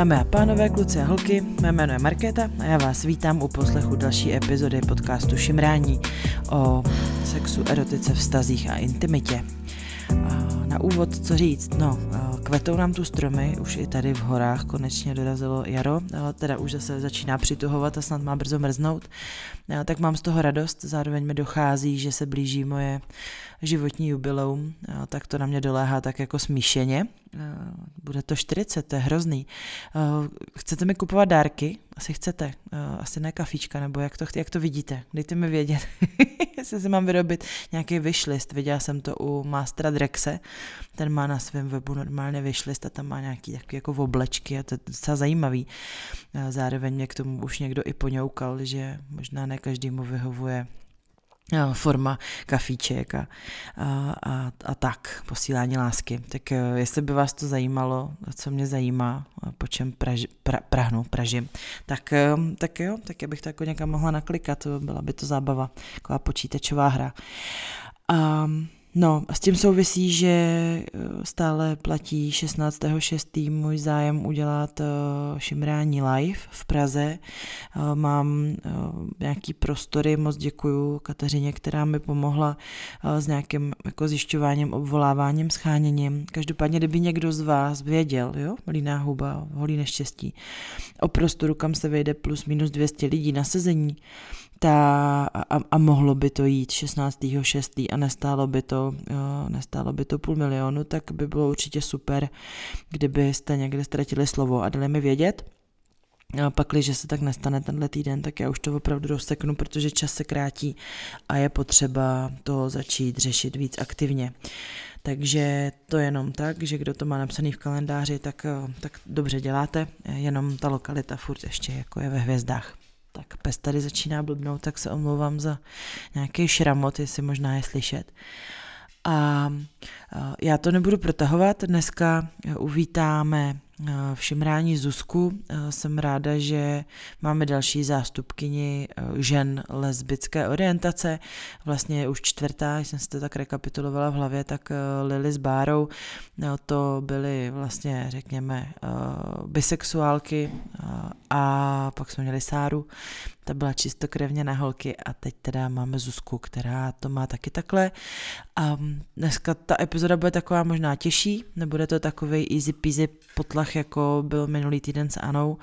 Dámy a pánové, kluci a holky, mé jméno je Markéta a já vás vítám u poslechu další epizody podcastu Šimrání o sexu, erotice, vztazích a intimitě. Na úvod, co říct, no, kvetou nám tu stromy, už i tady v horách konečně dorazilo jaro, ale teda už zase začíná přituhovat a snad má brzo mrznout, tak mám z toho radost, zároveň mi dochází, že se blíží moje životní jubileum, tak to na mě doléhá tak jako smíšeně. Bude to 40, to je hrozný. Chcete mi kupovat dárky? Asi chcete. Asi ne kafíčka, nebo jak to, jak to vidíte? Dejte mi vědět, jestli si mám vyrobit nějaký wishlist. Viděla jsem to u Mastera Drexe, ten má na svém webu normálně wishlist a tam má nějaký takový jako oblečky a to je docela zajímavý. Zároveň mě k tomu už někdo i poňoukal, že možná ne každému vyhovuje forma kafíček a, a, a, a tak, posílání lásky. Tak eh, jestli by vás to zajímalo, co mě zajímá, po čem praž, pra, prahnu, pražím, tak, eh, tak jo, tak já bych to jako někam mohla naklikat, byla by to zábava, taková počítačová hra. Um, No a s tím souvisí, že eh, stále platí 16.6. můj zájem udělat uh, šimrání live v Praze. Uh, mám nějaký prostory, moc děkuju Kateřině, která mi pomohla s nějakým jako zjišťováním, obvoláváním, scháněním. Každopádně, kdyby někdo z vás věděl, jo, líná huba, holý neštěstí, o prostoru, kam se vejde plus minus 200 lidí na sezení, ta, a, a mohlo by to jít 16.6. a nestálo by to, jo, nestálo by to půl milionu, tak by bylo určitě super, kdybyste někde ztratili slovo a dali mi vědět. A pak, když se tak nestane tenhle týden, tak já už to opravdu rozseknu, protože čas se krátí a je potřeba to začít řešit víc aktivně. Takže to je jenom tak, že kdo to má napsaný v kalendáři, tak, tak dobře děláte, jenom ta lokalita furt ještě jako je ve hvězdách. Tak pes tady začíná blbnout, tak se omlouvám za nějaký šramot, jestli možná je slyšet. A já to nebudu protahovat, dneska uvítáme v Šimrání Zuzku. Eh, jsem ráda, že máme další zástupkyni eh, žen lesbické orientace. Vlastně už čtvrtá, jsem si to tak rekapitulovala v hlavě, tak Lily s Bárou to byly vlastně, řekněme, bisexuálky a pak jsme měli Sáru, ta byla čistokrevně na holky a teď teda máme Zuzku, která to má taky takhle. A dneska ta epizoda bude taková možná těžší, nebude to takový easy peasy potlach, jako byl minulý týden s Anou,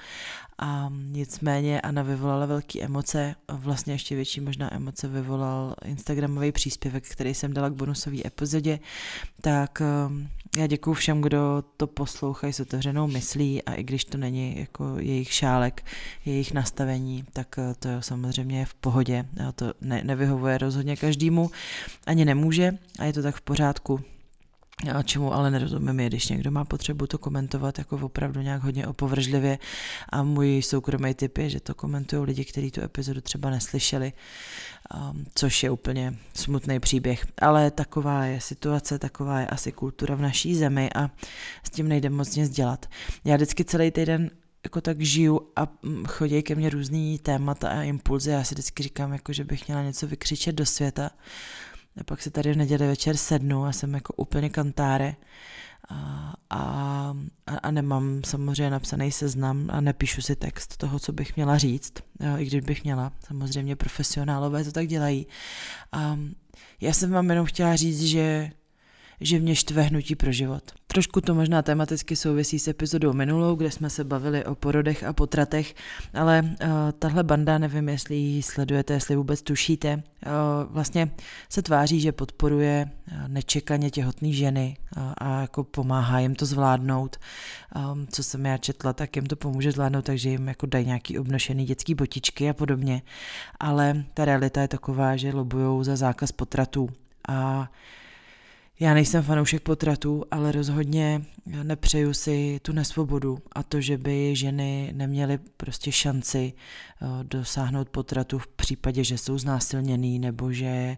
a nicméně Anna vyvolala velké emoce, vlastně ještě větší možná emoce vyvolal Instagramový příspěvek, který jsem dala k bonusové epizodě, tak um, já děkuji všem, kdo to poslouchají s otevřenou myslí a i když to není jako jejich šálek, jejich nastavení, tak uh, to samozřejmě je v pohodě. To ne, nevyhovuje rozhodně každému, ani nemůže a je to tak v pořádku a čemu ale nerozumím je, když někdo má potřebu to komentovat jako opravdu nějak hodně opovržlivě a můj soukromý tip je, že to komentují lidi, kteří tu epizodu třeba neslyšeli, um, což je úplně smutný příběh. Ale taková je situace, taková je asi kultura v naší zemi a s tím nejde moc nic dělat. Já vždycky celý týden jako tak žiju a mm, chodí ke mně různý témata a impulzy. Já si vždycky říkám, jako, že bych měla něco vykřičet do světa a pak si tady v neděli večer sednu a jsem jako úplně kantáre a, a, a nemám samozřejmě napsaný seznam a nepíšu si text toho, co bych měla říct, jo, i když bych měla. Samozřejmě profesionálové to tak dělají. A já jsem vám jenom chtěla říct, že že mě štve hnutí pro život. Trošku to možná tematicky souvisí s epizodou minulou, kde jsme se bavili o porodech a potratech, ale uh, tahle banda, nevím, jestli ji sledujete, jestli vůbec tušíte, uh, vlastně se tváří, že podporuje uh, nečekaně těhotné ženy uh, a jako pomáhá jim to zvládnout. Um, co jsem já četla, tak jim to pomůže zvládnout, takže jim jako dají nějaký obnošený dětský botičky a podobně. Ale ta realita je taková, že lobujou za zákaz potratů a já nejsem fanoušek potratů, ale rozhodně nepřeju si tu nesvobodu a to, že by ženy neměly prostě šanci eh, dosáhnout potratu v případě, že jsou znásilněný nebo že eh,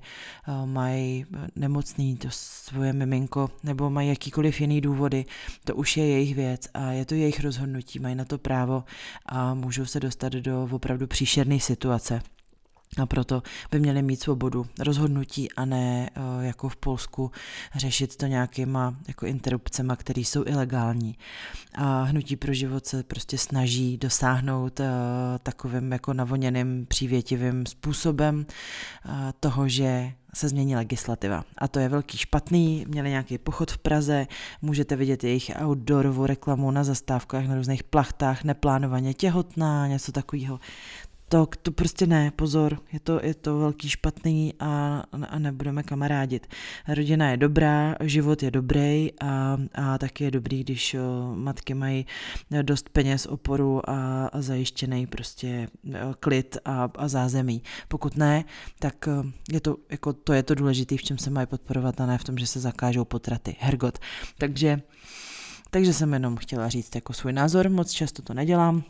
mají nemocný to svoje miminko nebo mají jakýkoliv jiný důvody. To už je jejich věc a je to jejich rozhodnutí, mají na to právo a můžou se dostat do opravdu příšerné situace. A proto by měli mít svobodu rozhodnutí a ne uh, jako v Polsku řešit to nějakýma jako interrupcema, které jsou ilegální. A Hnutí pro život se prostě snaží dosáhnout uh, takovým jako navoněným, přívětivým způsobem uh, toho, že se změní legislativa. A to je velký špatný. Měli nějaký pochod v Praze, můžete vidět jejich outdoorovou reklamu na zastávkách, na různých plachtách, neplánovaně těhotná, něco takového to, to prostě ne, pozor, je to, je to velký špatný a, a nebudeme kamarádit. Rodina je dobrá, život je dobrý a, a taky je dobrý, když matky mají dost peněz, oporu a, a zajištěný prostě klid a, a zázemí. Pokud ne, tak je to, jako, to je to důležité, v čem se mají podporovat a ne v tom, že se zakážou potraty. Hergot. Takže takže jsem jenom chtěla říct jako svůj názor, moc často to nedělám,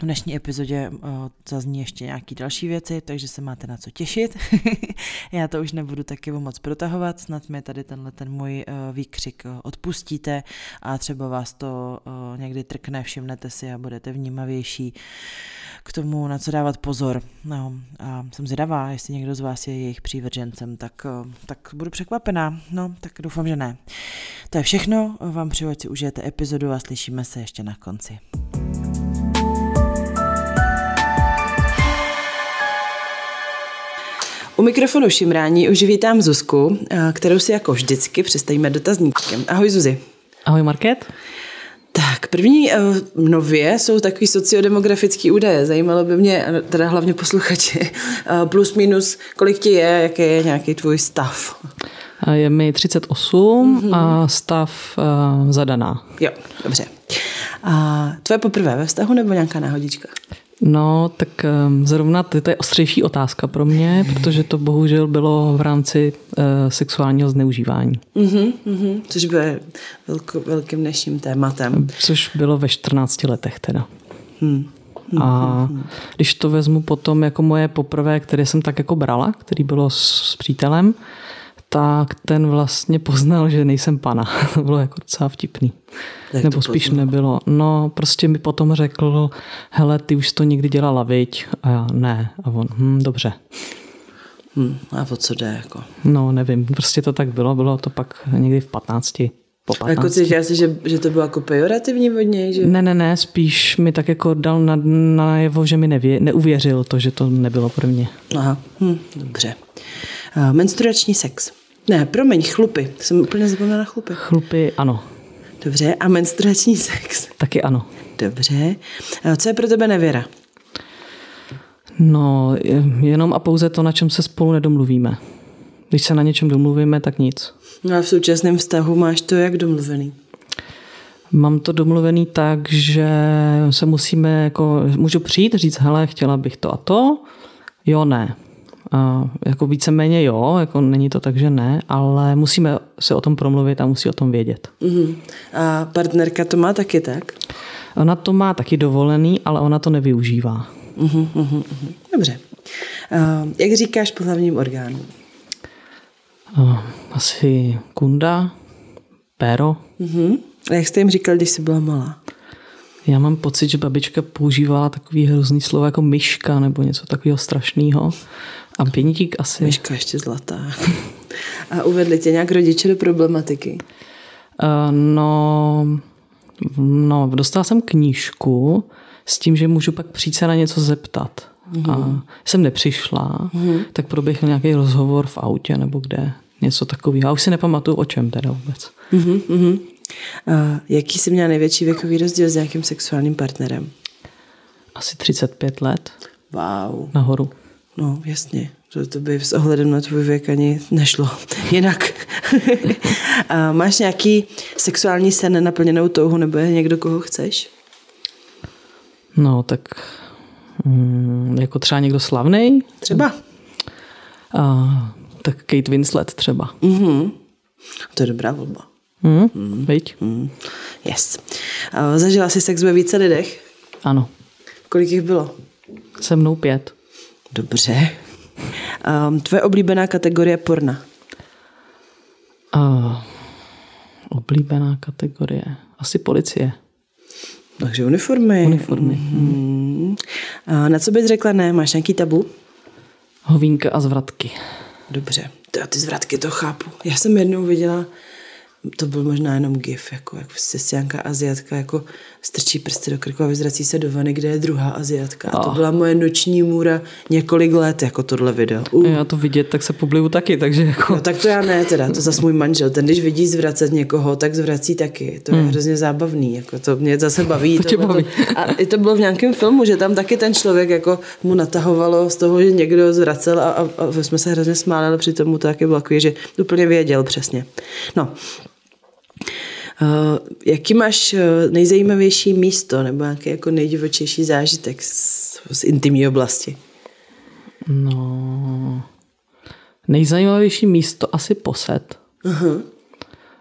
v dnešní epizodě uh, zazní ještě nějaké další věci, takže se máte na co těšit. Já to už nebudu taky moc protahovat, snad mi tady tenhle ten můj uh, výkřik uh, odpustíte a třeba vás to někdy trkne, všimnete si a budete vnímavější k tomu, na co dávat pozor. No, a jsem zvědavá, jestli někdo z vás je jejich přívržencem, tak, tak budu překvapená. No, tak doufám, že ne. To je všechno, vám přeju, ať si užijete epizodu a slyšíme se ještě na konci. Mikrofonu Šimrání už vítám Zuzku, eh, kterou si jako vždycky představíme dotazníkem. Ahoj Zuzi. Ahoj Market. Tak, první uh, nově jsou takový sociodemografický údaje. Zajímalo by mě, teda hlavně posluchači, uh, plus minus, kolik ti je, jaký je nějaký tvůj stav? Je mi 38 mm-hmm. a stav uh, zadaná. Jo, dobře. A tvoje poprvé ve vztahu nebo nějaká náhodička? No, tak um, zrovna to je ostřejší otázka pro mě, protože to bohužel bylo v rámci uh, sexuálního zneužívání. Mm-hmm, mm-hmm, což bude velko, velkým dnešním tématem. Což bylo ve 14 letech teda. Hmm. A když to vezmu potom jako moje poprvé, které jsem tak jako brala, který bylo s přítelem, tak ten vlastně poznal, že nejsem pana. to bylo jako docela vtipný. Jak Nebo spíš poznal? nebylo. No, prostě mi potom řekl, hele, ty už to někdy dělala, viď? A já, ne. A on, hm, dobře. Hmm, a o co jde, jako? No, nevím, prostě to tak bylo. Bylo to pak někdy v 15. Po 15. Jako si, že, že to bylo jako pejorativní od něj? Že... Ne, ne, ne, spíš mi tak jako dal na, najevo, že mi nevě, neuvěřil to, že to nebylo pro mě. Aha, hm, dobře. Uh, menstruační sex. Ne, promiň, chlupy. Jsem úplně zapomněla na chlupy. Chlupy, ano. Dobře, a menstruační sex? Taky ano. Dobře. A co je pro tebe nevěra? No, jenom a pouze to, na čem se spolu nedomluvíme. Když se na něčem domluvíme, tak nic. No a v současném vztahu máš to jak domluvený? Mám to domluvený tak, že se musíme, jako, můžu přijít, říct, hele, chtěla bych to a to, jo, ne. A jako víceméně jo, jako není to tak, že ne, ale musíme se o tom promluvit a musí o tom vědět. Uh-huh. A partnerka to má taky tak? Ona to má taky dovolený, ale ona to nevyužívá. Uh-huh, uh-huh. Dobře. Uh, jak říkáš po hlavním orgánu? Uh, asi kunda, péro. Uh-huh. A jak jste jim říkal, když jsi byla malá? Já mám pocit, že babička používala takový hrozný slovo jako myška nebo něco takového strašného. A pěník asi. Myška ještě zlatá. A uvedli tě nějak rodiče do problematiky? Uh, no, no, dostala jsem knížku s tím, že můžu pak přijít se na něco zeptat. Mm. A jsem nepřišla, mm. tak proběhl nějaký rozhovor v autě nebo kde, něco takového. A už si nepamatuju o čem teda vůbec. Mm-hmm. Uh, jaký jsi měla největší věkový rozdíl s nějakým sexuálním partnerem? Asi 35 let. Wow. Nahoru. No, jasně. To, to by s ohledem na tvůj věk ani nešlo jinak. a máš nějaký sexuální sen nenaplněnou touhu, nebo je někdo, koho chceš? No, tak mm, jako třeba někdo slavný? Třeba. A, tak Kate Winslet třeba. Mm-hmm. To je dobrá volba. Mm, mm. Mm. Yes. A zažila jsi sex ve více lidech? Ano. Kolik jich bylo? Se mnou pět. Dobře. Um, tvoje oblíbená kategorie porna? Uh, oblíbená kategorie? Asi policie. Takže uniformy. Uniformy. Hmm. A na co bys řekla ne? Máš nějaký tabu? Hovínka a zvratky. Dobře, to já ty zvratky to chápu. Já jsem jednou viděla to byl možná jenom gif, jako jak sesianka aziatka jako strčí prsty do krku a vyzrací se do vany, kde je druhá aziatka. A to byla moje noční můra několik let, jako tohle video. Uh. Já to vidět, tak se pobliju taky, takže jako... No, tak to já ne, teda, to zase můj manžel. Ten, když vidí zvracet někoho, tak zvrací taky. To je hmm. hrozně zábavný, jako to mě zase baví. to baví. A i to bylo v nějakém filmu, že tam taky ten člověk jako mu natahovalo z toho, že někdo zvracel a, a, a jsme se hrozně smáli, ale přitom mu to taky bylo že úplně věděl přesně. No, jaký máš eh, nejzajímavější místo nebo nějaký jako nejdivočejší zážitek z, z intimní oblasti? No, nejzajímavější místo asi posed. Uh-huh.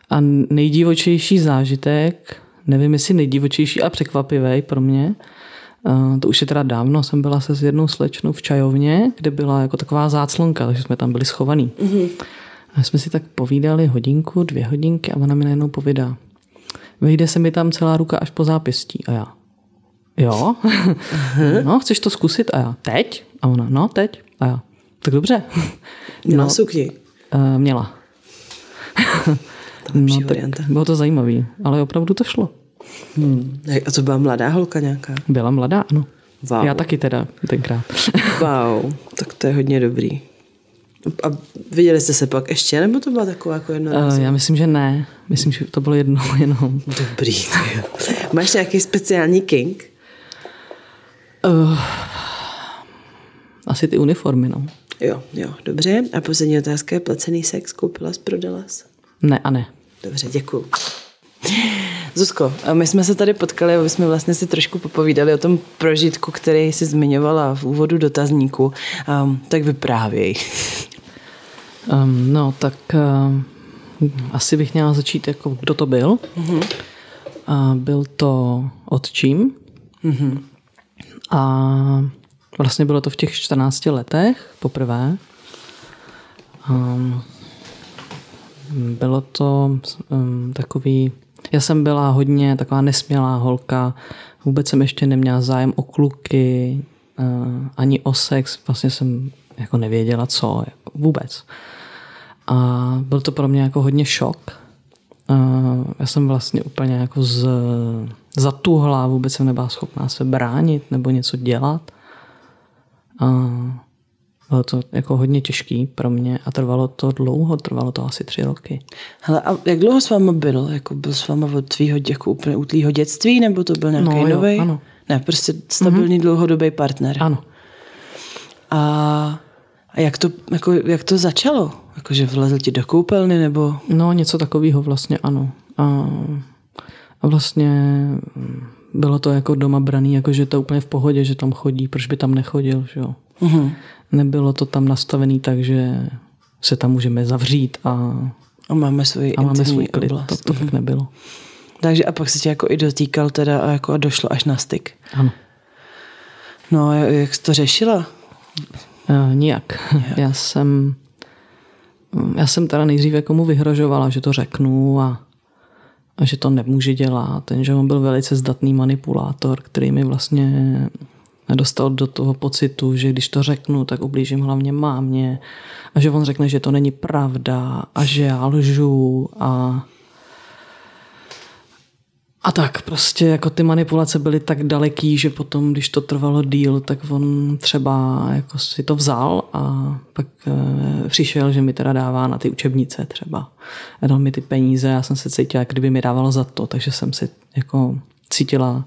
A nejdivočejší zážitek, nevím jestli nejdivočejší a překvapivý pro mě, uh, to už je teda dávno, jsem byla se s jednou slečnou v čajovně, kde byla jako taková záclonka, takže jsme tam byli schovaný. Uh-huh. A jsme si tak povídali hodinku, dvě hodinky a ona mi najednou povídá, Vyjde se mi tam celá ruka až po zápěstí. A já, jo? no, chceš to zkusit? A já, teď? A ona, no, teď. A já, tak dobře. Měla no, sukni? Uh, měla. no, tak bylo to zajímavé, ale opravdu to šlo. Hmm. A to byla mladá holka nějaká? Byla mladá, ano. Wow. Já taky teda tenkrát. wow, tak to je hodně dobrý. A viděli jste se pak ještě, nebo to byla taková jako jedno? Uh, já myslím, že ne. Myslím, že to bylo jedno jenom. Dobrý. Máš nějaký speciální king? Uh, asi ty uniformy, no. Jo, jo, dobře. A poslední otázka je placený sex, koupila jsi, prodala jsi? Ne a ne. Dobře, děkuju. Zuzko, my jsme se tady potkali, aby jsme vlastně si trošku popovídali o tom prožitku, který jsi zmiňovala v úvodu dotazníku. Um, tak vyprávěj. Um, no, tak uh, asi bych měla začít, jako kdo to byl. Mm-hmm. Uh, byl to otčím. Mm-hmm. A vlastně bylo to v těch 14 letech poprvé. Um, bylo to um, takový... Já jsem byla hodně taková nesmělá holka. Vůbec jsem ještě neměla zájem o kluky, uh, ani o sex. Vlastně jsem jako nevěděla co, jako vůbec. A byl to pro mě jako hodně šok. A já jsem vlastně úplně jako z, zatuhla, vůbec jsem nebyla schopná se bránit nebo něco dělat. A bylo to jako hodně těžký pro mě a trvalo to dlouho, trvalo to asi tři roky. Hele, a jak dlouho s váma byl? Jako byl s váma od tvýho jako úplně útlýho dětství, nebo to byl nějaký no, nový? Ano. Ne, prostě stabilní mm-hmm. dlouhodobý partner. Ano. A, a jak, to, jako, jak to začalo? Jakože vlezl ti do koupelny nebo? No něco takového vlastně ano. A, a vlastně bylo to jako doma braný, jako že to úplně v pohodě, že tam chodí, proč by tam nechodil, že jo. Uh-huh. Nebylo to tam nastavený tak, že se tam můžeme zavřít a, a máme svůj, a máme svůj klid. Oblast. To, to uh-huh. tak mhm. nebylo. Takže a pak se tě jako i dotýkal teda a jako a došlo až na styk. Ano. No a jak jsi to řešila? Uh, nijak. nijak. Já jsem já jsem teda nejdřív jako mu vyhrožovala, že to řeknu a, a že to nemůže dělat. Ten, že on byl velice zdatný manipulátor, který mi vlastně dostal do toho pocitu, že když to řeknu, tak ublížím hlavně mámě a že on řekne, že to není pravda a že já lžu a a tak prostě jako ty manipulace byly tak daleký, že potom, když to trvalo díl, tak on třeba jako si to vzal a pak e, přišel, že mi teda dává na ty učebnice třeba. A dal mi ty peníze, já jsem se cítila, jak kdyby mi dával za to, takže jsem si jako cítila,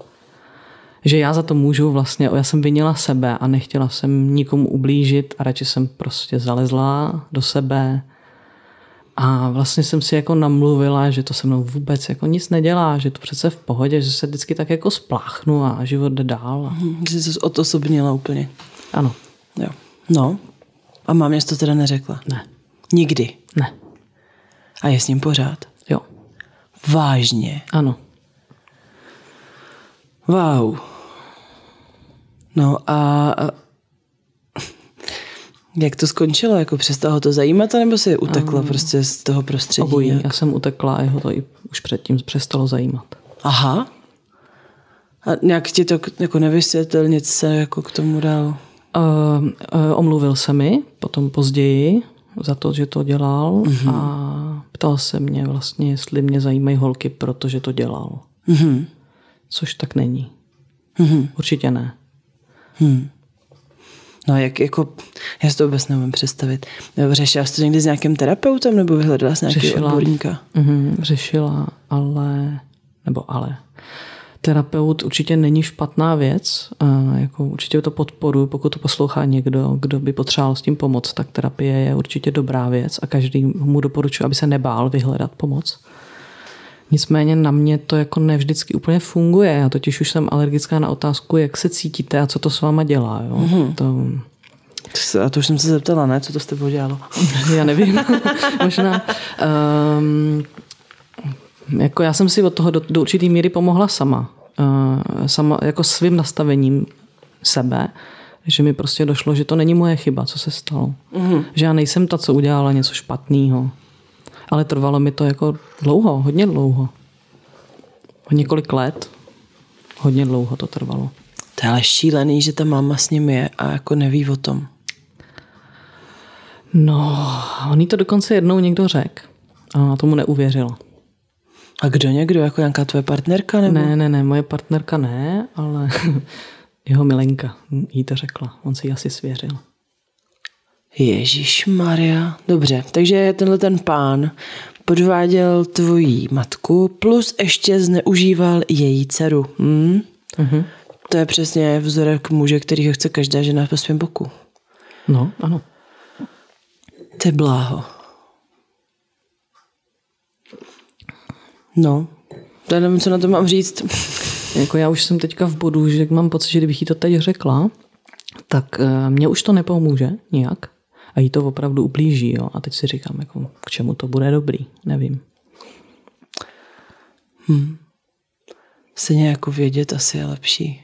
že já za to můžu vlastně, já jsem vinila sebe a nechtěla jsem nikomu ublížit a radši jsem prostě zalezla do sebe, a vlastně jsem si jako namluvila, že to se mnou vůbec jako nic nedělá, že to přece v pohodě, že se vždycky tak jako spláchnu a život jde dál. Hmm, že jsi se odosobnila úplně. Ano. Jo. No. A mám to teda neřekla? Ne. Nikdy? Ne. A je s ním pořád? Jo. Vážně? Ano. Wow. No a jak to skončilo? Jako přestalo to zajímat, nebo si utekla um, prostě z toho prostředí? Obojí. Jak? Já jsem utekla a jeho to i už předtím přestalo zajímat. Aha. A nějak ti to jako nevysvětlil, nic se jako k tomu dal? Uh, uh, omluvil se mi potom později za to, že to dělal mm-hmm. a ptal se mě vlastně, jestli mě zajímají holky, protože to dělal. Mm-hmm. Což tak není. Mm-hmm. Určitě ne. Hmm. No jak jako, já si to vůbec nemůžu představit. Řešila jsi to někdy s nějakým terapeutem nebo vyhledala jsi řešila, odborníka? Mm, řešila, ale, nebo ale, terapeut určitě není špatná věc. Jako určitě to podporuji, pokud to poslouchá někdo, kdo by potřeboval s tím pomoct, tak terapie je určitě dobrá věc a každý mu doporučuje, aby se nebál vyhledat pomoc. Nicméně na mě to jako nevždycky úplně funguje. Já totiž už jsem alergická na otázku, jak se cítíte a co to s váma dělá. Jo? Mm-hmm. To... A to už jsem se zeptala, ne? Co to s tebou dělalo? Já nevím. Možná. Um, jako já jsem si od toho do, do určitý míry pomohla sama. Uh, sama jako svým nastavením sebe, že mi prostě došlo, že to není moje chyba, co se stalo. Mm-hmm. Že já nejsem ta, co udělala něco špatného. Ale trvalo mi to jako dlouho, hodně dlouho. Několik let. Hodně dlouho to trvalo. To je ale šílený, že ta máma s ním je a jako neví o tom. No, on jí to dokonce jednou někdo řekl. A tomu neuvěřila. A kdo někdo? Jako nějaká tvoje partnerka? Nebo? Ne, ne, ne, moje partnerka ne, ale jeho milenka jí to řekla. On si ji asi svěřil. Ježíš Maria. Dobře, takže tenhle ten pán podváděl tvojí matku plus ještě zneužíval její dceru. Hm? Uh-huh. To je přesně vzorek muže, který chce každá žena po svém boku. No, ano. To je bláho. No, to nevím, co na to mám říct. jako já už jsem teďka v bodu, že mám pocit, že kdybych jí to teď řekla, tak uh, mně už to nepomůže nijak a jí to opravdu ublíží. Jo? A teď si říkám, jako, k čemu to bude dobrý, nevím. Hmm. Stejně jako vědět asi je lepší.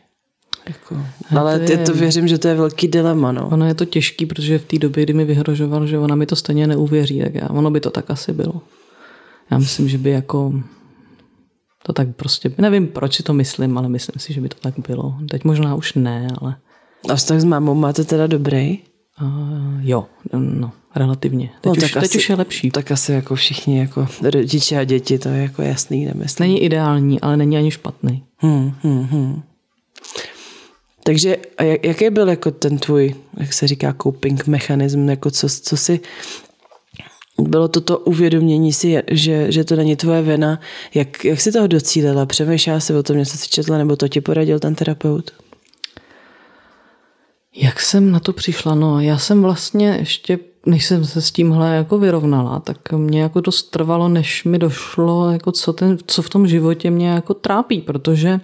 Jako, ale to je, to věřím, že to je velký dilema. No. Ono je to těžký, protože v té době, kdy mi vyhrožoval, že ona mi to stejně neuvěří, tak já, ono by to tak asi bylo. Já myslím, že by jako to tak prostě, nevím, proč si to myslím, ale myslím si, že by to tak bylo. Teď možná už ne, ale... A vztah s mámou máte teda dobrý? Uh, jo, no, relativně. Teď, no, už, teď asi, už je lepší. Tak asi jako všichni, jako rodiče a děti, to je jako jasný, nemyslím. Není ideální, ale není ani špatný. Hmm, hmm, hmm. Takže a jak, jaký byl jako ten tvůj, jak se říká, coping mechanism, jako co, co si bylo toto uvědomění si, že, že to není tvoje vina. Jak, jak jsi toho docílila? Přemýšlela jsi o tom, něco si četla, nebo to ti poradil ten terapeut? Jak jsem na to přišla? No, já jsem vlastně ještě, než jsem se s tímhle jako vyrovnala, tak mě jako dost trvalo, než mi došlo, jako co, ten, co v tom životě mě jako trápí, protože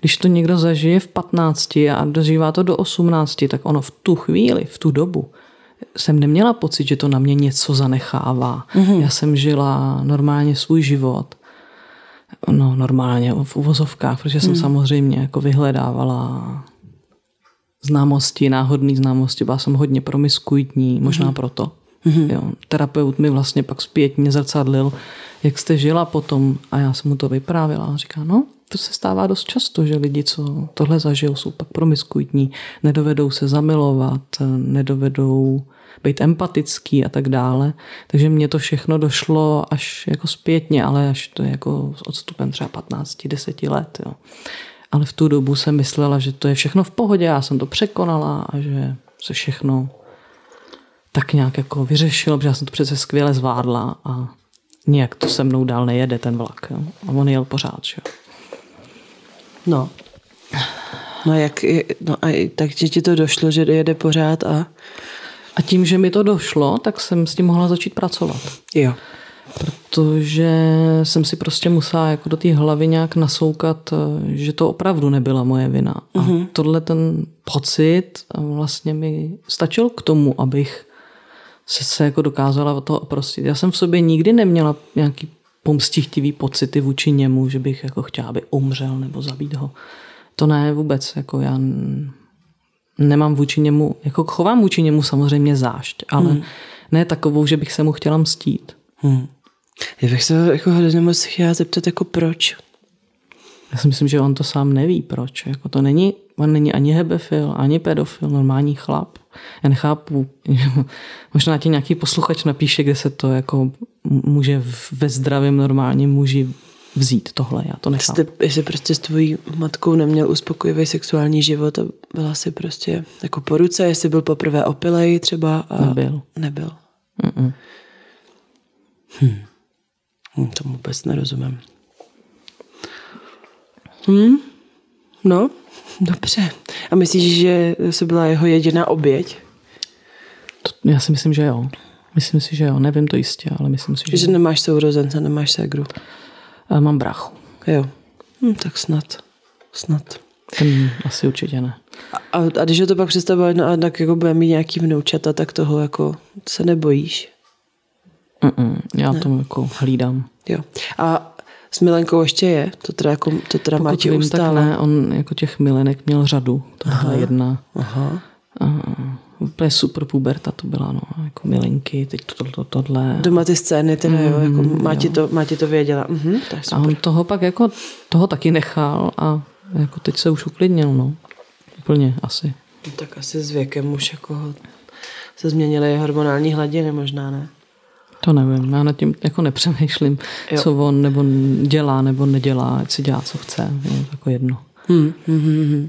když to někdo zažije v 15 a dožívá to do 18, tak ono v tu chvíli, v tu dobu, jsem neměla pocit, že to na mě něco zanechává. Mm-hmm. Já jsem žila normálně svůj život. No, normálně v uvozovkách, protože jsem mm. samozřejmě jako vyhledávala známosti, náhodné známosti, byla jsem hodně promiskuitní, možná mm. proto. Mm-hmm. Jo, terapeut mi vlastně pak zpětně zrcadlil, jak jste žila potom a já jsem mu to vyprávěla a říká, no, to se stává dost často, že lidi, co tohle zažijou, jsou pak promiskuitní, nedovedou se zamilovat, nedovedou být empatický a tak dále. Takže mně to všechno došlo až jako zpětně, ale až to je jako s odstupem třeba 15-10 let. Jo. Ale v tu dobu jsem myslela, že to je všechno v pohodě, já jsem to překonala a že se všechno tak nějak jako vyřešilo, protože já jsem to přece skvěle zvládla a nějak to se mnou dál nejede ten vlak. Jo. A on jel pořád. Že? No. No, jak, no a tak ti to došlo, že jede pořád a... A tím, že mi to došlo, tak jsem s tím mohla začít pracovat. Jo. Protože jsem si prostě musela jako do té hlavy nějak nasoukat, že to opravdu nebyla moje vina. A uh-huh. tohle ten pocit vlastně mi stačil k tomu, abych se, se jako dokázala o toho oprostit. Já jsem v sobě nikdy neměla nějaký pomstichtivý pocity vůči němu, že bych jako chtěla, aby umřel nebo zabít ho. To ne vůbec, jako já nemám vůči němu, jako chovám vůči němu samozřejmě zášť, ale hmm. ne takovou, že bych se mu chtěla mstít. Hmm. Já bych se jako hrozně moc chtěla zeptat, jako proč? Já si myslím, že on to sám neví, proč. Jako to není, on není ani hebefil, ani pedofil, normální chlap. Já nechápu, možná ti nějaký posluchač napíše, kde se to jako může ve zdravém normálním muži vzít tohle, já to nechápu. Jste, jestli prostě s tvojí matkou neměl uspokojivý sexuální život a byla si prostě jako po ruce, jestli byl poprvé opilej třeba a nebyl. Nebyl. Mm-mm. Hm. Hm. Tomu vůbec nerozumím. Hm? No, dobře. A myslíš, že jsi byla jeho jediná oběť? To, já si myslím, že jo. Myslím si, že jo. Nevím to jistě, ale myslím si, že Že jo. nemáš sourozence, nemáš ségru. A mám brachu. Jo. Hm, tak snad. Snad. Ten asi určitě ne. A, a když ho to pak představuje, no, tak jako bude mít nějaký vnoučata, tak toho jako se nebojíš? Mm-mm, já ne. to jako hlídám. Jo. A s Milenkou ještě je? To teda, jako, to teda má ti ustále? tak ne, on jako těch milenek měl řadu. To byla jedna. Aha. A, úplně super puberta to byla, no, jako milenky, teď to, to, tohle. Doma ty scény, teda mm, jo, jako má, jo. Ti to, má ti to věděla. Mhm, to je super. A on toho pak jako, toho taky nechal a jako teď se už uklidnil, no. Úplně asi. No, tak asi s věkem už jako se změnily hormonální hladiny možná, ne? To nevím, já nad tím jako nepřemýšlím, jo. co on nebo dělá nebo nedělá, ať si dělá, co chce, je to jako jedno. Hmm, hmm, hmm. hmm.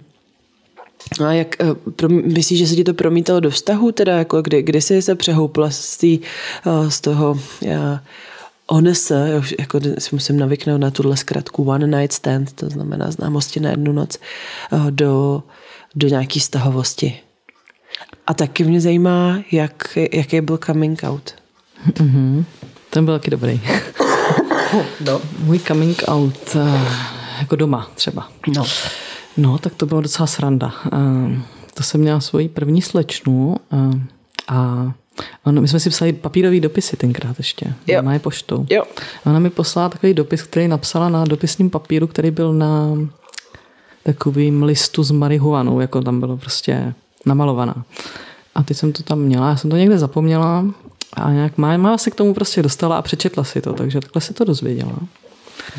No a jak, eh, myslíš, že se ti to promítalo do vztahu, teda jako kdy, kdy jsi se přehoupla z, tý, eh, z toho já, onese, jako si musím navyknout na tuhle zkratku one night stand, to znamená známosti na jednu noc, eh, do, do nějaký vztahovosti. A taky mě zajímá, jak, jaký byl coming out. Mm-hmm. Ten byl taky dobrý. No. Můj coming out jako doma třeba. No. No, tak to bylo docela sranda. Ehm, to jsem měla svoji první slečnu ehm, a on, my jsme si psali papírový dopisy tenkrát ještě. Jo. Ona je poštou. Jo. Ona mi poslala takový dopis, který napsala na dopisním papíru, který byl na takovým listu s marihuanou, jako tam bylo prostě namalovaná. A teď jsem to tam měla, já jsem to někde zapomněla a nějak máma se k tomu prostě dostala a přečetla si to, takže takhle si to dozvěděla.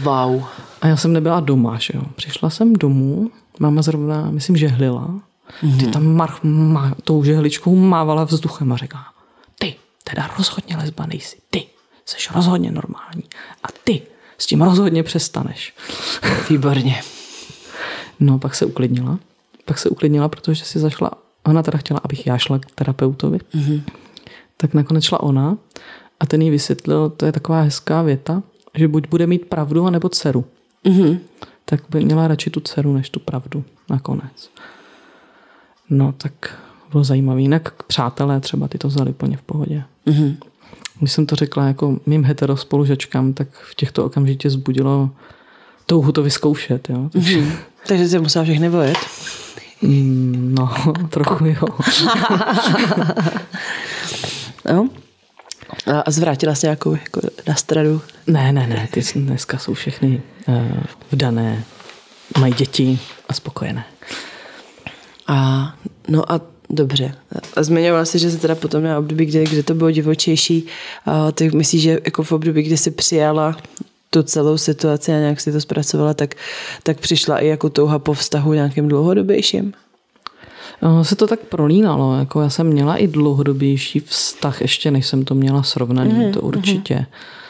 Wow. A já jsem nebyla doma, že jo. Přišla jsem domů, máma zrovna, myslím, žehlila. Mm-hmm. Ty tam mar, ma, tou žehličkou mávala vzduchem a říká, ty, teda rozhodně lesba nejsi, ty, jsi rozhodně normální. A ty s tím rozhodně přestaneš. Výborně. No, pak se uklidnila. Pak se uklidnila, protože si zašla, ona teda chtěla, abych já šla k terapeutovi. Mm-hmm. Tak nakonec šla ona a ten jí vysvětlil, to je taková hezká věta, že buď bude mít pravdu, anebo dceru. Mm-hmm. Tak by měla radši tu dceru, než tu pravdu nakonec. No tak bylo zajímavé. Jinak přátelé třeba ty to vzali plně v pohodě. Mm-hmm. Když jsem to řekla jako mým hetero spolužačkám, tak v těchto okamžitě zbudilo touhu to vyzkoušet. Jo? Takže, mm-hmm. Takže jsi musela všechny vojet? Mm, no, trochu jo. no. A zvrátila se nějakou jako na stranu? Ne, ne, ne, ty dneska jsou všechny uh, vdané, mají děti a spokojené. A no a dobře. A zmiňovala jsi, že se teda potom na období, kde, kde to bylo divočejší, a ty myslíš, že jako v období, kdy jsi přijala tu celou situaci a nějak si to zpracovala, tak, tak přišla i jako touha po vztahu nějakým dlouhodobějším? Ono se to tak prolínalo, jako já jsem měla i dlouhodobější vztah, ještě než jsem to měla srovnaný, mm-hmm. to určitě. Mm-hmm.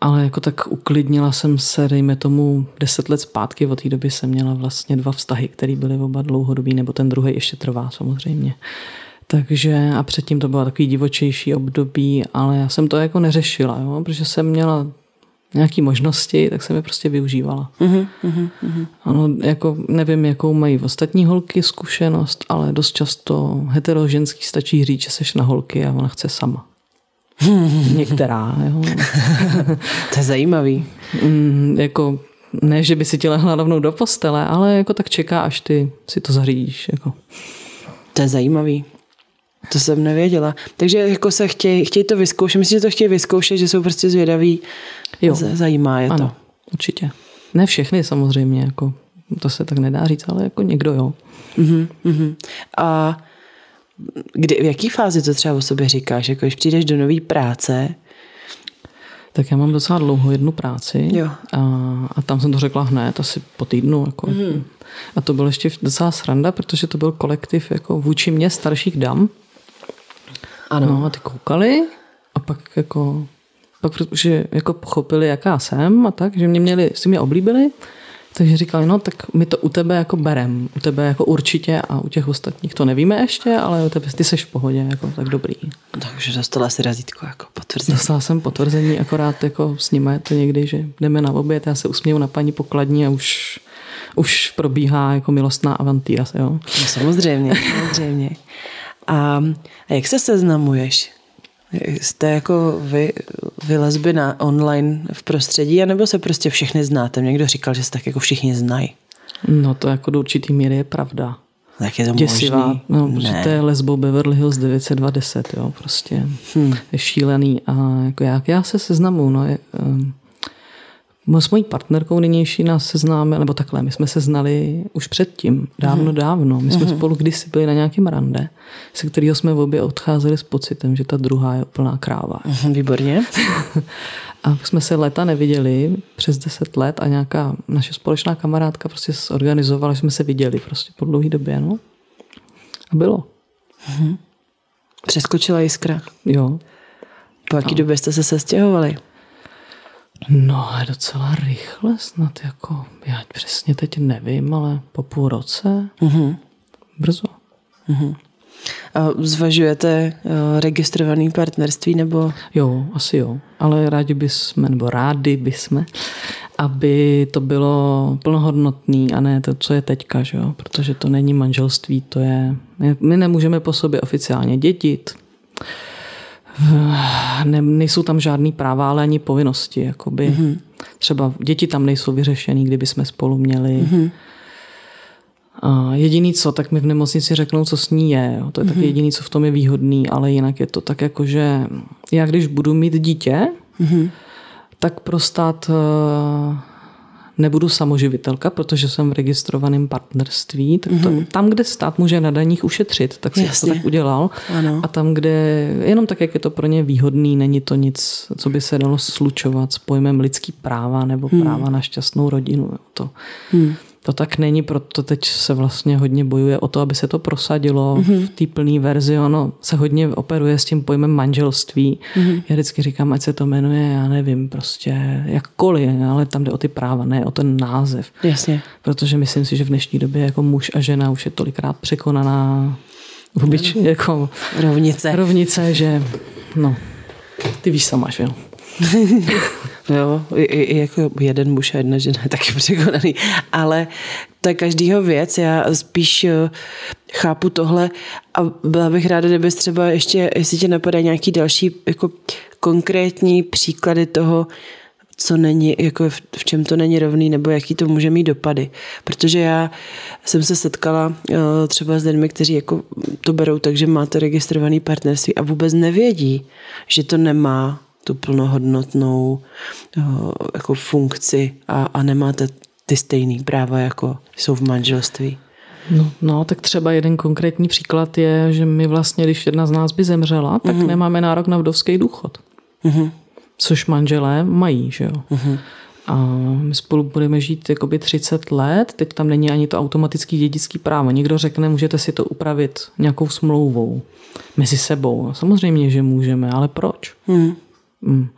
Ale jako tak uklidnila jsem se, dejme tomu, deset let zpátky, od té doby jsem měla vlastně dva vztahy, které byly oba dlouhodobý, nebo ten druhý ještě trvá samozřejmě. Takže a předtím to bylo takový divočejší období, ale já jsem to jako neřešila, jo? protože jsem měla nějaké možnosti, tak jsem je prostě využívala. Uh-huh, uh-huh. Ano, jako nevím, jakou mají ostatní holky zkušenost, ale dost často heteroženský stačí říct, že seš na holky a ona chce sama. Některá, jo. to je zajímavý. Mm, jako ne, že by si ti lehla rovnou do postele, ale jako tak čeká, až ty si to zařídíš. Jako. To je zajímavý. To jsem nevěděla. Takže jako se chtějí, chtějí to vyzkoušet. Myslím, že to chtějí vyzkoušet, že jsou prostě zvědaví. Jo. Zajímá je ano, to. určitě. Ne všechny samozřejmě, jako to se tak nedá říct, ale jako někdo jo. Uh-huh, uh-huh. A kdy, v jaký fázi to třeba o sobě říkáš? Jako když přijdeš do nové práce, tak já mám docela dlouho jednu práci jo. A, a tam jsem to řekla hned, asi po týdnu. Jako. Mm. A to byl ještě docela sranda, protože to byl kolektiv jako vůči mě starších dam, Ano. No a ty koukali a pak jako, pak protože jako pochopili, jaká jsem a tak, že mě měli, si mě oblíbili, takže říkali, no tak my to u tebe jako berem, u tebe jako určitě a u těch ostatních to nevíme ještě, ale u tebe ty seš v pohodě, jako tak dobrý. Takže dostala si razítko jako potvrzení. Dostala jsem potvrzení, akorát jako s nimi je to někdy, že jdeme na oběd, já se usměju na paní pokladní a už, už probíhá jako milostná avantýra. Jo? No, samozřejmě, samozřejmě. A, a jak se seznamuješ? Jste jako vy, vy lesby na online v prostředí, anebo se prostě všechny znáte? Někdo říkal, že se tak jako všichni znají. No to jako do určitý míry je pravda. Tak je to Děsivá. možný? No, protože to je lesbo Beverly Hills 920, jo, prostě hmm. je šílený a jako jak já se seznamu, no, je, um, s mojí partnerkou nynější nás seznáme, nebo takhle, my jsme se znali už předtím, dávno, mm. dávno. My jsme mm. spolu kdysi byli na nějakém rande, se kterého jsme v obě odcházeli s pocitem, že ta druhá je úplná kráva. Mm, výborně. a jsme se leta neviděli, přes deset let a nějaká naše společná kamarádka prostě zorganizovala, že jsme se viděli prostě po dlouhé době, no. A bylo. Mm. Přeskočila jiskra. Jo. Po jaký době jste se sestěhovali? No, je docela rychle snad, jako, já přesně teď nevím, ale po půl roce, mm-hmm. brzo. Mm-hmm. A zvažujete uh, registrovaný partnerství nebo? Jo, asi jo, ale rádi bychom, nebo rádi bychom, aby to bylo plnohodnotný a ne to, co je teďka, že jo? protože to není manželství, to je, my nemůžeme po sobě oficiálně dětit, ne, nejsou tam žádný práva, ale ani povinnosti. Jakoby. Mm-hmm. Třeba děti tam nejsou vyřešený, kdyby jsme spolu měli. Mm-hmm. A jediný co, tak mi v nemocnici řeknou, co s ní je. Jo. To je mm-hmm. taky mhm. jediný, co v tom je výhodný, ale jinak je to tak jako, že já když budu mít dítě, mm-hmm. tak pro stát eh, nebudu samoživitelka, protože jsem v registrovaném partnerství, tak to, mm-hmm. tam, kde stát může na daních ušetřit, tak si to tak udělal. Ano. A tam, kde jenom tak, jak je to pro ně výhodný, není to nic, co by se dalo slučovat s pojmem lidský práva nebo hmm. práva na šťastnou rodinu. To, hmm. To tak není, proto teď se vlastně hodně bojuje o to, aby se to prosadilo mm-hmm. v té plné verzi. Ono se hodně operuje s tím pojmem manželství. Mm-hmm. Já vždycky říkám, ať se to jmenuje, já nevím, prostě jakkoliv, ale tam jde o ty práva, ne o ten název. Jasně. Protože myslím si, že v dnešní době jako muž a žena už je tolikrát překonaná mm. jako rovnice. rovnice, že no, ty víš sama, že jo. jo, i, i, jako jeden muž a jedna žena je taky překonaný, ale to je každýho věc, já spíš eh, chápu tohle a byla bych ráda, kdybys třeba ještě, jestli tě napadá nějaký další jako konkrétní příklady toho, co není, jako v čem to není rovný, nebo jaký to může mít dopady. Protože já jsem se setkala eh, třeba s lidmi, kteří jako to berou tak, že máte registrovaný partnerství a vůbec nevědí, že to nemá tu plnohodnotnou eh, jako funkci a, a nemáte ty stejné práva, jako jsou v manželství. No, no, tak třeba jeden konkrétní příklad je, že my vlastně, když jedna z nás by zemřela, tak mm-hmm. nemáme nárok na vdovský důchod. Mm-hmm. Což manželé mají, že jo. Mm-hmm. A my spolu budeme žít jakoby 30 let, teď tam není ani to automatický dědický právo. Někdo řekne, můžete si to upravit nějakou smlouvou mezi sebou. Samozřejmě, že můžeme, ale proč? Mm. Mm.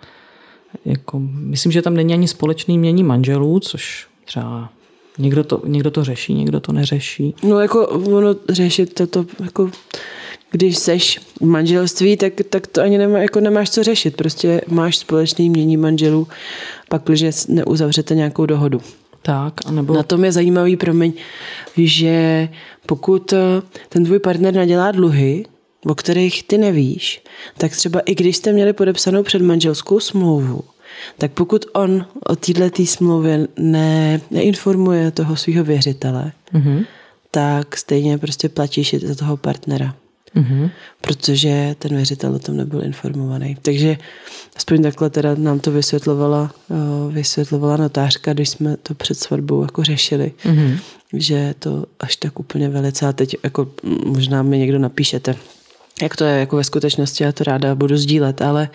Jako, myslím, že tam není ani společný mění manželů, což třeba někdo to, někdo to řeší, někdo to neřeší. No jako ono řešit to, to jako když seš v manželství, tak, tak to ani nemá, jako nemáš co řešit. Prostě máš společný mění manželů, pak, když neuzavřete nějakou dohodu. Tak, anebo... Na tom je zajímavý, promiň, že pokud ten tvůj partner nadělá dluhy, o kterých ty nevíš, tak třeba i když jste měli podepsanou předmanželskou smlouvu, tak pokud on o této smlouvě ne, neinformuje toho svého věřitele, mm-hmm. tak stejně prostě platíš za toho partnera. Mm-hmm. Protože ten věřitel o tom nebyl informovaný. Takže aspoň takhle teda nám to vysvětlovala, vysvětlovala notářka, když jsme to před svatbou jako řešili, mm-hmm. že to až tak úplně velice, a teď jako možná mi někdo napíšete, jak to je jako ve skutečnosti, já to ráda budu sdílet, ale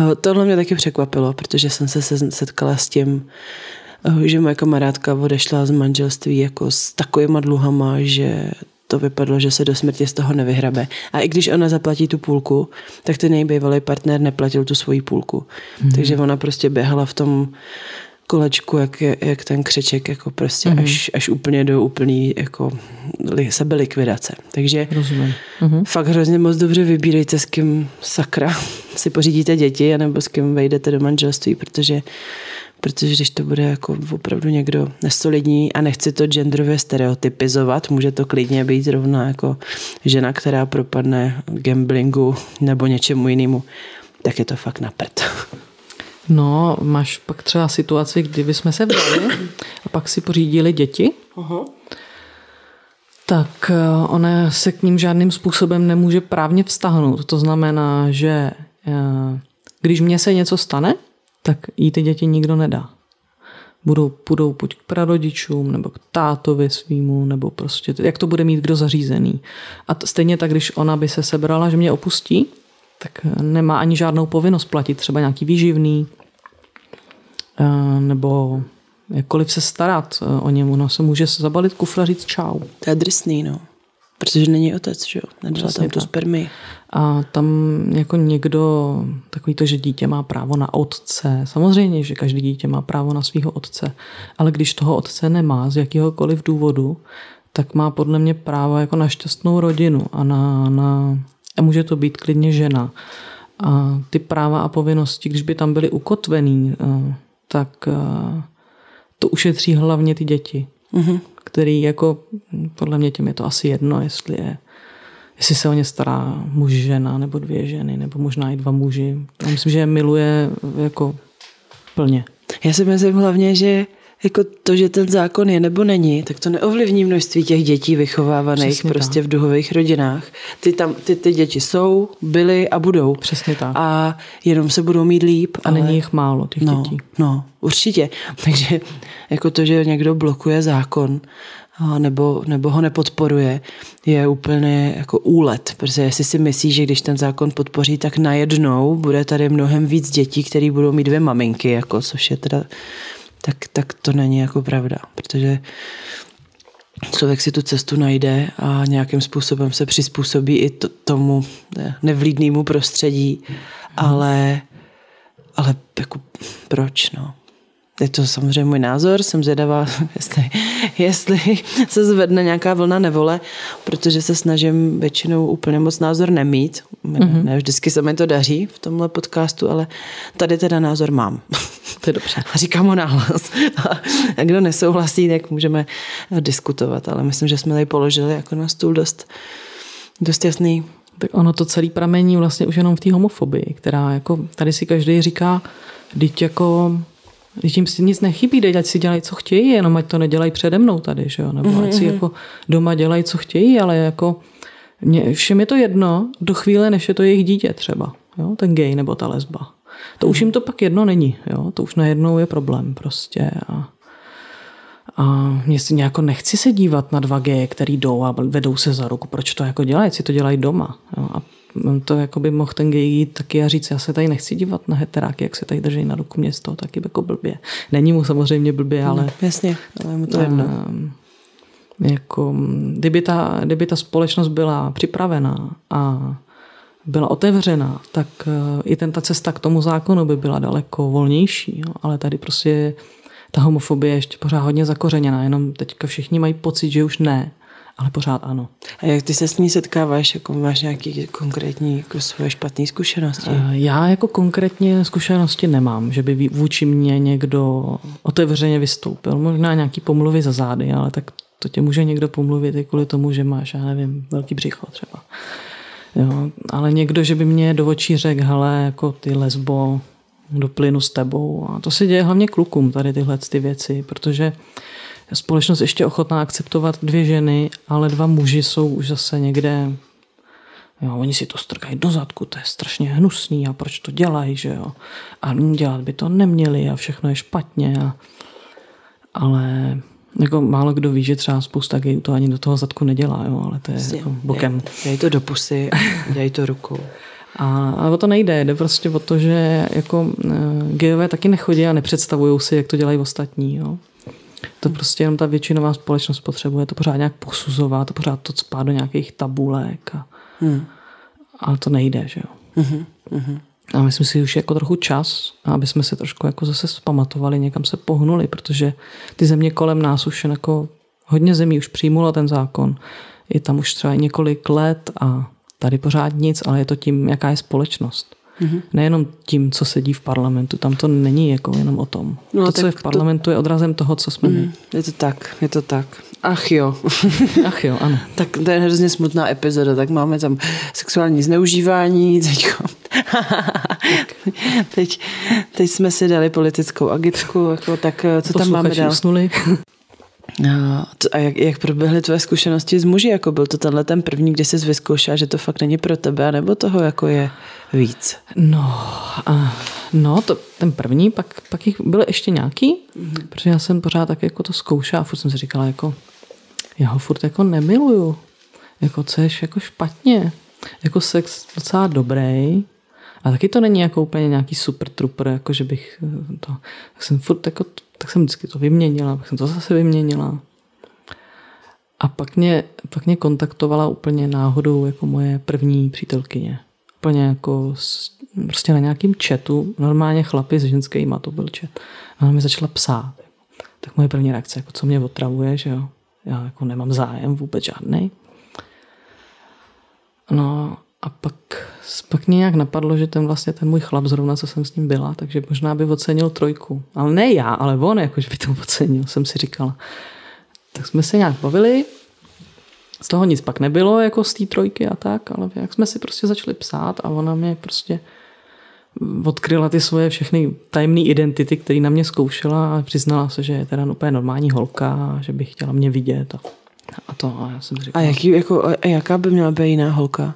eh, tohle mě taky překvapilo, protože jsem se setkala s tím, eh, že moje kamarádka odešla z manželství jako s takovýma dluhama, že to vypadlo, že se do smrti z toho nevyhrabe. A i když ona zaplatí tu půlku, tak ten její bývalý partner neplatil tu svoji půlku. Mm. Takže ona prostě běhala v tom kolečku, jak, jak ten křeček, jako prostě mm. až, až úplně do úplný jako sebelikvidace. Takže Rozumím. Mm. fakt hrozně moc dobře vybírejte, s kým sakra si pořídíte děti, anebo s kým vejdete do manželství, protože protože když to bude jako opravdu někdo nesolidní a nechci to genderově stereotypizovat, může to klidně být zrovna jako žena, která propadne gamblingu nebo něčemu jinému, tak je to fakt na prd. No, máš pak třeba situaci, kdy jsme se vzali a pak si pořídili děti, uh-huh. tak eh, ona se k ním žádným způsobem nemůže právně vztahnout. To znamená, že eh, když mně se něco stane, tak jí ty děti nikdo nedá. Budou, půjdou buď k prarodičům, nebo k tátovi svýmu, nebo prostě, jak to bude mít kdo zařízený. A stejně tak, když ona by se sebrala, že mě opustí, tak nemá ani žádnou povinnost platit třeba nějaký výživný, eh, nebo jakkoliv se starat eh, o němu. No, se může zabalit kufr a říct čau. To je drsný, no. Protože není otec, že jo? Nedala tam tu spermy. A tam jako někdo, takový to, že dítě má právo na otce. Samozřejmě, že každý dítě má právo na svého otce. Ale když toho otce nemá z jakéhokoliv důvodu, tak má podle mě právo jako na šťastnou rodinu a na, na a může to být klidně žena. A ty práva a povinnosti, když by tam byly ukotvený, eh, tak eh, to ušetří hlavně ty děti. Mm-hmm který jako, podle mě těm je to asi jedno, jestli je jestli se o ně stará muž, žena, nebo dvě ženy, nebo možná i dva muži. Já myslím, že je miluje jako plně. Já si myslím hlavně, že jako to, že ten zákon je nebo není, tak to neovlivní množství těch dětí vychovávaných Přesně prostě tak. v duhových rodinách. Ty, tam, ty, ty děti jsou, byly a budou. Přesně tak. A jenom se budou mít líp. A ale... není jich málo, těch no, dětí. No, určitě. Takže jako to, že někdo blokuje zákon, nebo, nebo ho nepodporuje, je úplně jako úlet, protože jestli si myslí, že když ten zákon podpoří, tak najednou bude tady mnohem víc dětí, které budou mít dvě maminky, jako, což je teda tak, tak to není jako pravda, protože člověk si tu cestu najde a nějakým způsobem se přizpůsobí i to, tomu nevlídnému prostředí, ale, ale jako proč, no je to samozřejmě můj názor, jsem zvědavá, jestli, jestli se zvedne nějaká vlna nevole, protože se snažím většinou úplně moc názor nemít. Mm-hmm. Ne vždycky se mi to daří v tomhle podcastu, ale tady teda názor mám. To je dobře. A říkám ho nahlas. A kdo nesouhlasí, tak můžeme diskutovat, ale myslím, že jsme tady položili jako na stůl dost, dost jasný tak ono to celý pramení vlastně už jenom v té homofobii, která jako tady si každý říká, teď jako když jim si nic nechybí, dej, ať si dělají, co chtějí, jenom ať to nedělají přede mnou tady, že jo? nebo mm-hmm. ať si mhm. jako doma dělají, co chtějí, ale jako mě, všem je to jedno do chvíle, než je to jejich dítě třeba, jo? ten gay nebo ta lesba. To už jim to pak jedno není, jo? to už najednou je problém prostě a a mě si nějak nechci se dívat na dva G, který jdou a vedou se za ruku. Proč to jako dělají? Si to dělají doma. Jo? A to jako by mohl ten gay jít taky a říct, já se tady nechci dívat na heteráky, jak se tady drží na ruku město, taky jako blbě. Není mu samozřejmě blbě, ale... No, jasně, ale mu to jedno. Uh, jako, kdyby, ta, kdyby ta společnost byla připravená a byla otevřená, tak uh, i ten, ta cesta k tomu zákonu by byla daleko volnější. Jo? Ale tady prostě ta homofobie je ještě pořád hodně zakořeněná, jenom teďka všichni mají pocit, že už ne ale pořád ano. A jak ty se s ní setkáváš? Jako máš nějaké konkrétní jako svoje špatné zkušenosti? Eh, já jako konkrétně zkušenosti nemám, že by vůči mě někdo otevřeně vystoupil. Možná nějaký pomluvy za zády, ale tak to tě může někdo pomluvit i kvůli tomu, že máš, já nevím, velký břicho třeba. Jo, ale někdo, že by mě do očí řekl, hele, jako ty lesbo, do plynu s tebou. A to se děje hlavně klukům, tady tyhle ty věci, protože společnost ještě ochotná akceptovat dvě ženy, ale dva muži jsou už zase někde Jo, oni si to strkají do zadku, to je strašně hnusný a proč to dělají, že jo. A dělat by to neměli a všechno je špatně. A, ale jako málo kdo ví, že třeba spousta gejů to ani do toho zadku nedělá, jo, ale to je Vlastně, jako bokem. Dělají to do pusy, dělají to rukou. A, a o to nejde, jde prostě o to, že jako e, gejové taky nechodí a nepředstavují si, jak to dělají ostatní. Jo. To prostě jenom ta většinová společnost potřebuje to pořád nějak posuzovat, to pořád to spát do nějakých tabulek a, hmm. a to nejde, že jo. Hmm. Hmm. A myslím si, že už je jako trochu čas, aby jsme se trošku jako zase zpamatovali, někam se pohnuli, protože ty země kolem nás už jako hodně zemí už přijmulo ten zákon. Je tam už třeba několik let a tady pořád nic, ale je to tím, jaká je společnost. Mm-hmm. Nejenom tím, co sedí v parlamentu, tam to není jako jenom o tom. No, to, co je v parlamentu, to... je odrazem toho, co jsme mm, my. Je to tak, je to tak. Ach jo. Ach jo, ano. tak to je hrozně smutná epizoda, tak máme tam sexuální zneužívání, teď, teď, teď jsme si dali politickou agitku, jako, tak co tam máme dál? usnuli. A, a jak, jak proběhly tvoje zkušenosti s muži? Jako byl to tenhle ten první, kdy jsi vyzkoušela, že to fakt není pro tebe, nebo toho jako je víc? No, a, no to, ten první, pak, pak jich byl ještě nějaký, mm-hmm. protože já jsem pořád tak jako to zkoušela a furt jsem si říkala, jako já ho furt jako nemiluju. Jako co je jako špatně. Jako sex docela dobrý, a taky to není jako úplně nějaký super trooper, jako že bych eh, to, tak jsem furt jako, tak jsem vždycky to vyměnila, pak jsem to zase vyměnila. A pak mě, pak mě kontaktovala úplně náhodou jako moje první přítelkyně. Úplně jako prostě na nějakým chatu, normálně chlapi s ženskýma to byl chat. A ona mi začala psát. Tak moje první reakce, jako co mě otravuje, že jo. Já jako nemám zájem vůbec žádný. No a pak, pak mě nějak napadlo, že ten vlastně ten můj chlap zrovna, co jsem s ním byla, takže možná by ocenil trojku. Ale ne já, ale on, jakože by to ocenil, jsem si říkala. Tak jsme se nějak bavili, z toho nic pak nebylo, jako z té trojky a tak, ale jak jsme si prostě začali psát a ona mě prostě odkryla ty svoje všechny tajemné identity, které na mě zkoušela a přiznala se, že je teda úplně normální holka že by chtěla mě vidět. A, a to a já jsem říkala. A, jaký, jako, a jaká by měla být jiná holka?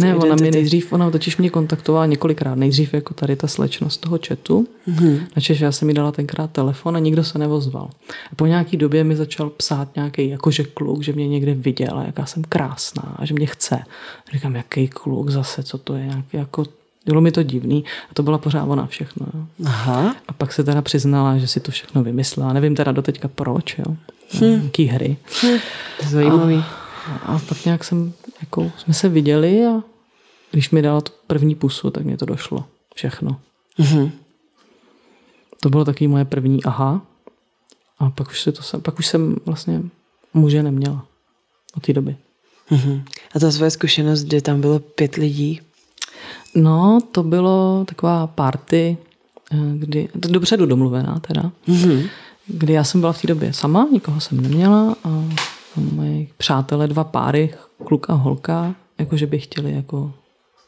ne, ona mě nejdřív, ona totiž mě kontaktovala několikrát. Nejdřív jako tady ta slečna z toho chatu. Mm-hmm. Načež já jsem mi dala tenkrát telefon a nikdo se nevozval. A po nějaký době mi začal psát nějaký jakože kluk, že mě někde viděl a jaká jsem krásná a že mě chce. A říkám, jaký kluk zase, co to je, nějaký jako bylo mi to divný a to byla pořád ona všechno. Jo. Aha. A pak se teda přiznala, že si to všechno vymyslela. Nevím teda doteďka proč, jo. Hm. Jaký hry. Hm. Zajímavý. A, a pak nějak jsem jako jsme se viděli a když mi dala tu první pusu, tak mě to došlo. Všechno. Mm-hmm. To bylo taky moje první aha. A pak už, si to jsem, pak už jsem vlastně muže neměla od té doby. Mm-hmm. A ta svoje zkušenost, kdy tam bylo pět lidí? No, to bylo taková party, eh, kdy, dopředu domluvená teda, mm-hmm. kdy já jsem byla v té době sama, nikoho jsem neměla a moje přátelé, dva páry, kluk a holka, jakože by chtěli jako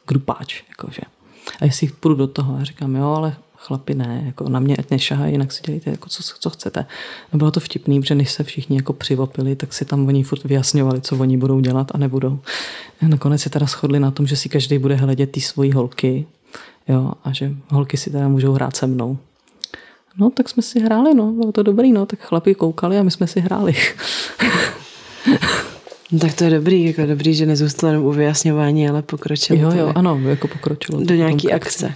grupáč, jakože. A jestli půjdu do toho, já říkám, jo, ale chlapi ne, jako na mě ať nešahají, jinak si dělejte, jako co, co chcete. A bylo to vtipný, protože než se všichni jako přivopili, tak si tam oni furt vyjasňovali, co oni budou dělat a nebudou. A nakonec se teda shodli na tom, že si každý bude hledět ty svojí holky, jo, a že holky si teda můžou hrát se mnou. No, tak jsme si hráli, no, bylo to dobrý, no, tak chlapi koukali a my jsme si hráli. No, tak to je dobrý, jako dobrý, že nezůstalo jenom u vyjasňování, ale pokročilo. Jo, jo, ano, jako pokročilo. Do nějaký akce.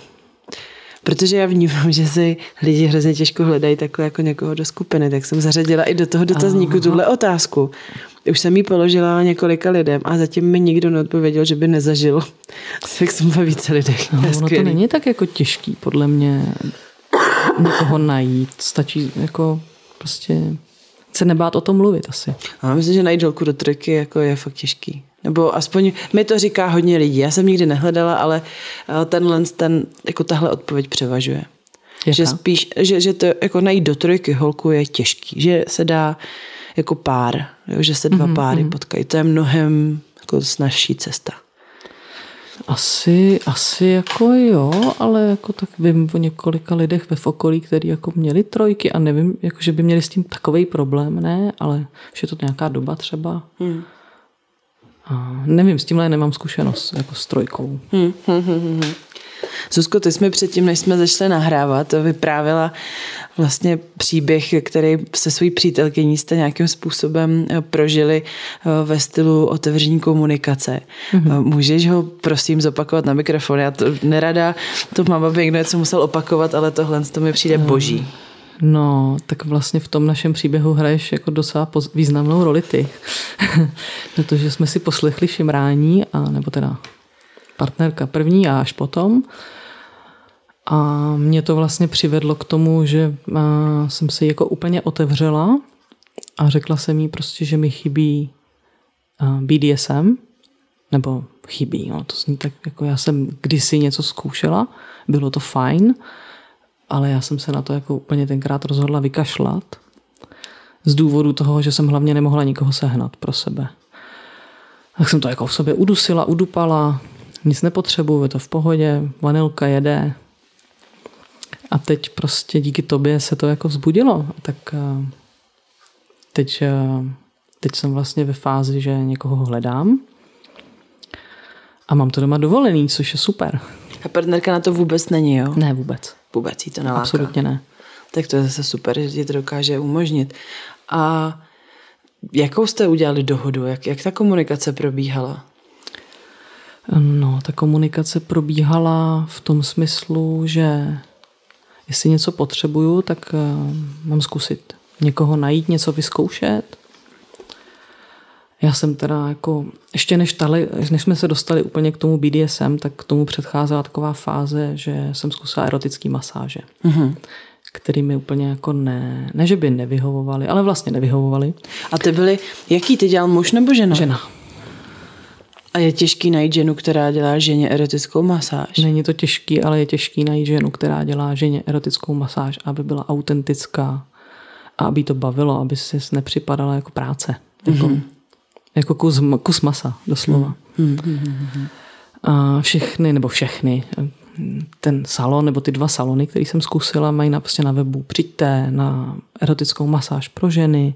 Protože já vnímám, že si lidi hrozně těžko hledají takhle jako někoho do skupiny, tak jsem zařadila i do toho dotazníku tuhle otázku. Už jsem ji položila několika lidem a zatím mi nikdo neodpověděl, že by nezažil sex ve více lidech. No, ono to není tak jako těžký, podle mě, někoho najít. Stačí jako prostě se nebát o tom mluvit asi. A myslím, že najít holku do trojky jako je fakt těžký. Nebo aspoň mi to říká hodně lidí. Já jsem nikdy nehledala, ale eh, tenhle, ten, jako tahle odpověď převažuje. Jaká? Že spíš, že, že to jako najít do trojky holku je těžký. Že se dá jako pár, jo, že se dva mm-hmm. páry mhm. potkají. To je mnohem jako snažší cesta. Asi, asi jako jo, ale jako tak vím o několika lidech ve okolí, kteří jako měli trojky a nevím, jako že by měli s tím takový problém, ne, ale už je to nějaká doba třeba. Hmm. A nevím, s tímhle nemám zkušenost jako s trojkou. Hmm, hmm, hmm, hmm. Zuzko, ty jsme předtím, než jsme začali nahrávat, vyprávěla vlastně příběh, který se svojí přítelkyní jste nějakým způsobem eh, prožili eh, ve stylu otevření komunikace. Mm-hmm. Můžeš ho prosím zopakovat na mikrofon? Já to nerada, to mám, aby někdo něco musel opakovat, ale tohle to mi přijde boží. No, tak vlastně v tom našem příběhu hraješ jako docela významnou roli ty. Protože jsme si poslechli šimrání, a, nebo teda partnerka první a až potom. A mě to vlastně přivedlo k tomu, že jsem se jako úplně otevřela a řekla jsem jí prostě, že mi chybí BDSM, nebo chybí, no, to zní tak, jako já jsem kdysi něco zkoušela, bylo to fajn, ale já jsem se na to jako úplně tenkrát rozhodla vykašlat z důvodu toho, že jsem hlavně nemohla nikoho sehnat pro sebe. Tak jsem to jako v sobě udusila, udupala, nic nepotřebuju, je to v pohodě, vanilka jede. A teď prostě díky tobě se to jako vzbudilo. Tak eh, teď, eh, teď jsem vlastně ve fázi, že někoho hledám a mám to doma dovolený, což je super. A partnerka na to vůbec není, jo? Ne, vůbec. Vůbec jí to neláká. Absolutně ne. Tak to je zase super, že ti to dokáže umožnit. A jakou jste udělali dohodu? Jak, jak ta komunikace probíhala? No, ta komunikace probíhala v tom smyslu, že jestli něco potřebuju, tak uh, mám zkusit někoho najít, něco vyzkoušet. Já jsem teda jako, ještě než, tali, než jsme se dostali úplně k tomu BDSM, tak k tomu předcházela taková fáze, že jsem zkusila erotický masáže. Mm-hmm který mi úplně jako ne, ne, že by nevyhovovali, ale vlastně nevyhovovali. A ty byly, jaký ty dělal muž nebo žena? Žena. A je těžký najít ženu, která dělá ženě erotickou masáž? Není to těžký, ale je těžký najít ženu, která dělá ženě erotickou masáž, aby byla autentická a aby to bavilo, aby si nepřipadala jako práce. Jako, mm-hmm. jako kus, kus masa, doslova. Mm-hmm. A všechny, nebo všechny, ten salon, nebo ty dva salony, které jsem zkusila, mají na, prostě na webu přijďte na erotickou masáž pro ženy,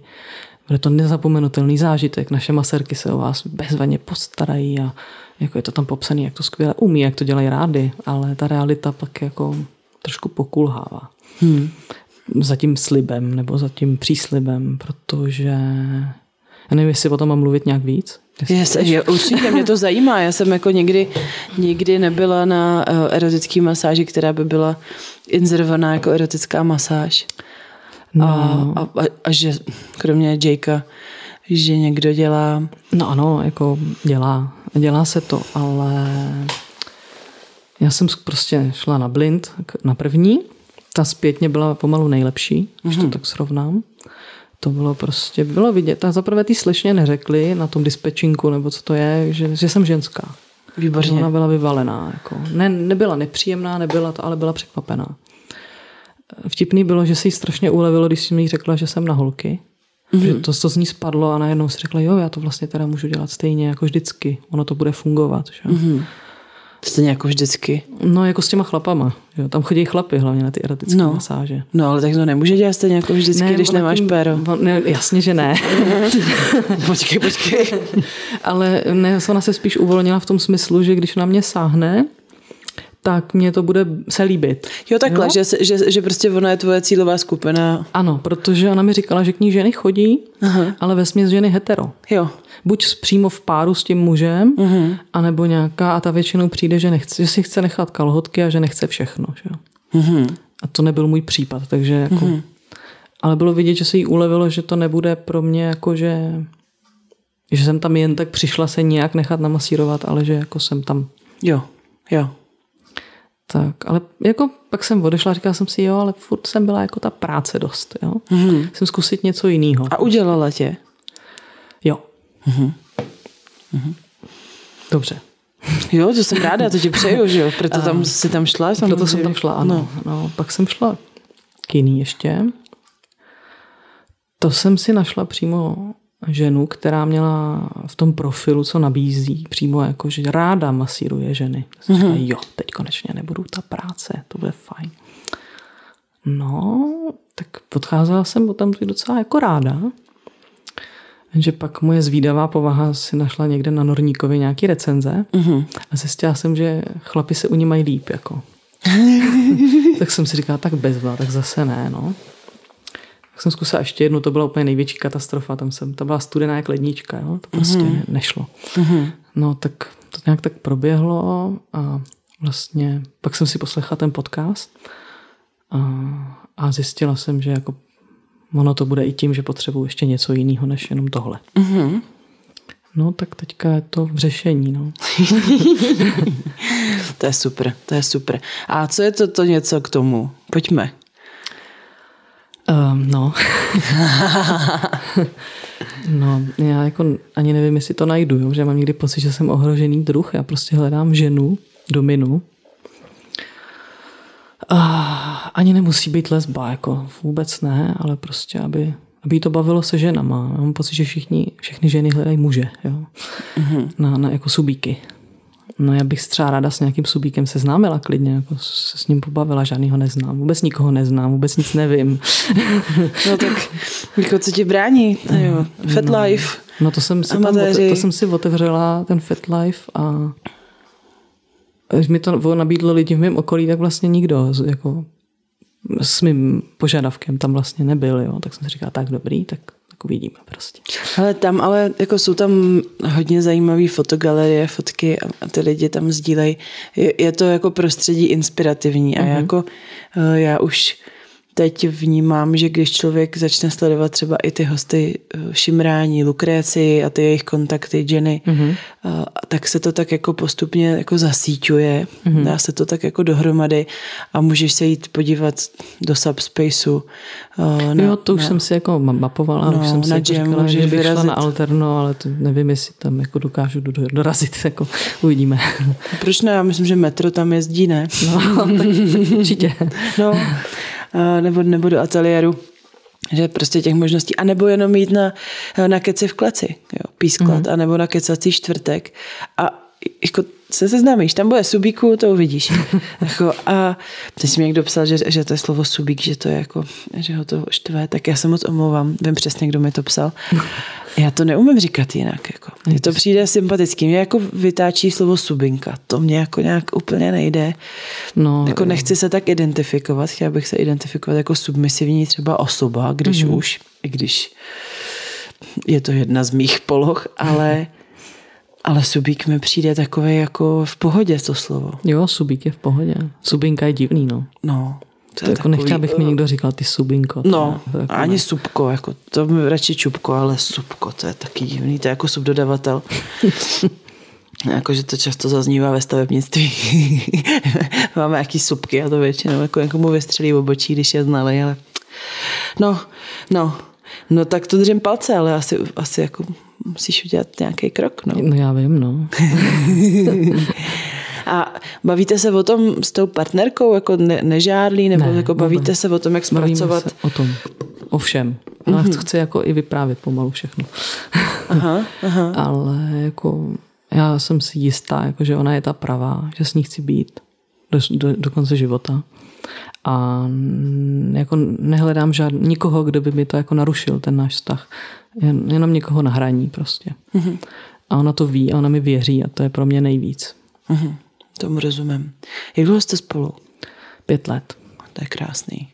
bude to nezapomenutelný zážitek, naše maserky se o vás bezvaně postarají a jako je to tam popsané, jak to skvěle umí, jak to dělají rády, ale ta realita pak jako trošku pokulhává. Hmm. Za tím slibem nebo za tím příslibem, protože já nevím, jestli o tom mám mluvit nějak víc. Yes, je, určitě mě to zajímá. Já jsem jako někdy, nikdy nebyla na uh, erotický masáži, která by byla inzerovaná jako erotická masáž. No. A, a, a že kromě Jakea, že někdo dělá... No ano, jako dělá. Dělá se to, ale já jsem prostě šla na blind, na první. Ta zpětně byla pomalu nejlepší, mm-hmm. když to mhm. tak srovnám. To bylo prostě, bylo vidět. A zaprvé ty slečně neřekli na tom dispečinku, nebo co to je, že, že jsem ženská. Výborně. Ona byla vyvalená. Jako. Ne, nebyla nepříjemná, nebyla to, ale byla překvapená. Vtipný bylo, že si jí strašně ulevilo, když si mi řekla, že jsem na holky. Mm-hmm. Že to, to z ní spadlo a najednou si řekla, jo, já to vlastně teda můžu dělat stejně jako vždycky. Ono to bude fungovat. Že? Mm-hmm. Stejně jako vždycky. No, jako s těma chlapama. Jo. Tam chodí chlapy hlavně na ty erotické no. masáže. No, ale tak to nemůže dělat stejně jako vždycky, ne, když nemáš tím, péro. Ne, jasně, že ne. počkej, počkej. ale ne, ona se spíš uvolnila v tom smyslu, že když na mě sáhne, tak mě to bude se líbit. Jo, takhle, jo? Že, že, že prostě ona je tvoje cílová skupina. Ano, protože ona mi říkala, že k ní ženy chodí, Aha. ale ve směs ženy hetero. Jo. Buď přímo v páru s tím mužem, uh-huh. anebo nějaká, a ta většinou přijde, že, nechce, že si chce nechat kalhotky a že nechce všechno. Že? Uh-huh. A to nebyl můj případ, takže jako... Uh-huh. Ale bylo vidět, že se jí ulevilo, že to nebude pro mě jako, že že jsem tam jen tak přišla se nějak nechat namasírovat, ale že jako jsem tam. Jo, jo. Tak, ale jako pak jsem odešla, říkala jsem si, jo, ale furt jsem byla jako ta práce dost, jo. Mm-hmm. Jsem zkusit něco jiného. A udělala tě? Jo. Mm-hmm. Mm-hmm. Dobře. Jo, to jsem ráda, to ti přeju, že jo, proto tam si tam šla. Samozřejmě. Proto jsem tam šla, ano. No. no. Pak jsem šla k jiný ještě. To jsem si našla přímo ženu, která měla v tom profilu, co nabízí, přímo jako, že ráda masíruje ženy. Mm-hmm. Říkala, jo, teď konečně nebudu ta práce, to bude fajn. No, tak odcházela jsem potom docela jako ráda. Že pak moje zvídavá povaha si našla někde na Norníkovi nějaký recenze mm-hmm. a zjistila jsem, že chlapi se u ní mají líp. Jako. tak jsem si říkala, tak bezva, tak zase ne. No jsem zkusila ještě jednu, to byla úplně největší katastrofa, tam jsem, to byla studená jak lednička, jo? to prostě mm-hmm. nešlo. Mm-hmm. No tak to nějak tak proběhlo a vlastně pak jsem si poslechla ten podcast A, a zjistila jsem, že jako ono to bude i tím, že potřebuji ještě něco jiného, než jenom tohle. Mm-hmm. No, tak teďka je to v řešení, no. to je super, to je super. A co je to, to něco k tomu? Pojďme. Um, no. no, já jako ani nevím, jestli to najdu, jo? že mám někdy pocit, že jsem ohrožený druh. Já prostě hledám ženu, dominu. A ani nemusí být lesba, jako vůbec ne, ale prostě, aby, aby to bavilo se ženama. Já mám pocit, že všichni, všechny ženy hledají muže, jo? Mm-hmm. Na, na, jako subíky. No já bych třeba ráda s nějakým subíkem seznámila klidně, jako se s ním pobavila, žádný ho neznám, vůbec nikoho neznám, vůbec nic nevím. No tak, jako co ti brání? Jo, Fat no, Life. No to jsem, si tam, to jsem si otevřela, ten Fat Life a když mi to nabídlo lidi v mém okolí, tak vlastně nikdo jako s mým požadavkem tam vlastně nebyl, jo. tak jsem si říkal, tak dobrý, tak tak uvidíme prostě. Ale tam ale jako jsou tam hodně zajímavé fotogalerie, fotky a ty lidi tam sdílejí. Je, je to jako prostředí inspirativní a mm-hmm. jako eh, já už teď vnímám, že když člověk začne sledovat třeba i ty hosty eh, Šimrání, Lukréci a ty jejich kontakty Jenny, mm-hmm. tak se to tak jako postupně jako zasíťuje, mm-hmm. dá se to tak jako dohromady a můžeš se jít podívat do subspaceu. Eh, na, jo, to už na, jsem si jako mapovala, no, už jsem si jako říkala, že bych šla na Alterno, ale to nevím, jestli tam jako dokážu dorazit, jako uvidíme. Proč ne? Já myslím, že metro tam jezdí, ne? No, tak určitě. No, nebo, nebo do ateliéru že prostě těch možností, a nebo jenom jít na, na keci v kleci, jo, písklat, mm-hmm. a nebo na kecací čtvrtek a jako se seznámíš, tam bude subíku, to uvidíš. jako, a teď mi někdo psal, že, že to je slovo subík, že to je jako, že ho to štve, tak já se moc omlouvám, vím přesně, kdo mi to psal. Já to neumím říkat jinak. Jako. Mně to přijde sympatický. Mě jako vytáčí slovo subinka. To mě jako nějak úplně nejde. No, jako nechci se tak identifikovat. Chtěla bych se identifikovat jako submisivní třeba osoba, když mm-hmm. už, i když je to jedna z mých poloh, ale ale subík mi přijde takový jako v pohodě to slovo. Jo, subík je v pohodě. Subinka je divný, no. No. To, jako takový, nechtěla bych mi někdo říkal ty subinko. No, jako ani ne. subko, jako, to mi radši čupko, ale subko, to je taky divný, to je jako subdodavatel. Jakože to často zaznívá ve stavebnictví. Máme jaký subky a to většinou jako někomu vystřelí obočí, když je znali, ale no, no, no tak to držím palce, ale asi, asi jako musíš udělat nějaký krok. No, no já vím, no. A bavíte se o tom s tou partnerkou, jako ne, nežádlí, nebo ne, jako bavíte vůbec. se o tom, jak zpracovat? se o tom, o všem. Ale mm-hmm. chci jako i vyprávět pomalu všechno. aha, aha. Ale jako já jsem si jistá, jako, že ona je ta pravá, že s ní chci být do, do, do konce života. A jako nehledám žád, nikoho, kdo by mi to jako narušil, ten náš vztah. Jen, jenom někoho na hraní prostě. Mm-hmm. A ona to ví a ona mi věří a to je pro mě nejvíc. Mm-hmm. Tomu rozumím. Jak dlouho jste spolu? Pět let. To je krásný.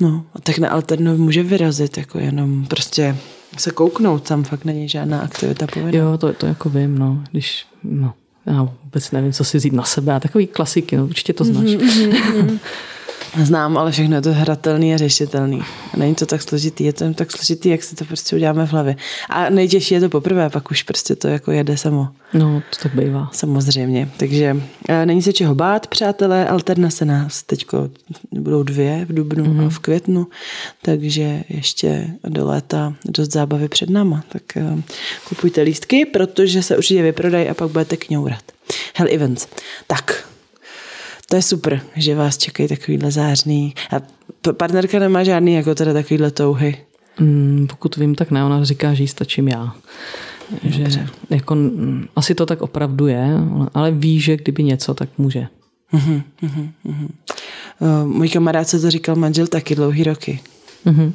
No, a tak na alternu může vyrazit, jako jenom prostě se kouknout, tam fakt není žádná aktivita povinná. Jo, to, to jako vím, no, když, no, já vůbec nevím, co si vzít na sebe, a takový klasiky, no, určitě to znáš. Mm-hmm, Znám, ale všechno je to hratelný a řešitelný. Není to tak složitý, je to jen tak složitý, jak si to prostě uděláme v hlavě. A nejtěžší je to poprvé, pak už prostě to jako jede samo. No, to tak bývá. Samozřejmě. Takže e, není se čeho bát, přátelé. Alterna se nás teďko budou dvě v dubnu mm-hmm. a v květnu, takže ještě do léta dost zábavy před náma. Tak e, kupujte lístky, protože se určitě vyprodají a pak budete kňourat. Hell Events. Tak, to je super, že vás čekají takovýhle zářný. A partnerka nemá žádný jako teda takovýhle touhy. Mm, pokud vím, tak ne. Ona říká, že jí stačím já. Dobře. Že jako, asi to tak opravdu je, ale ví, že kdyby něco, tak může. Uh-huh, uh-huh, uh-huh. Uh, můj kamarád se to říkal manžel taky dlouhý roky. Uh-huh.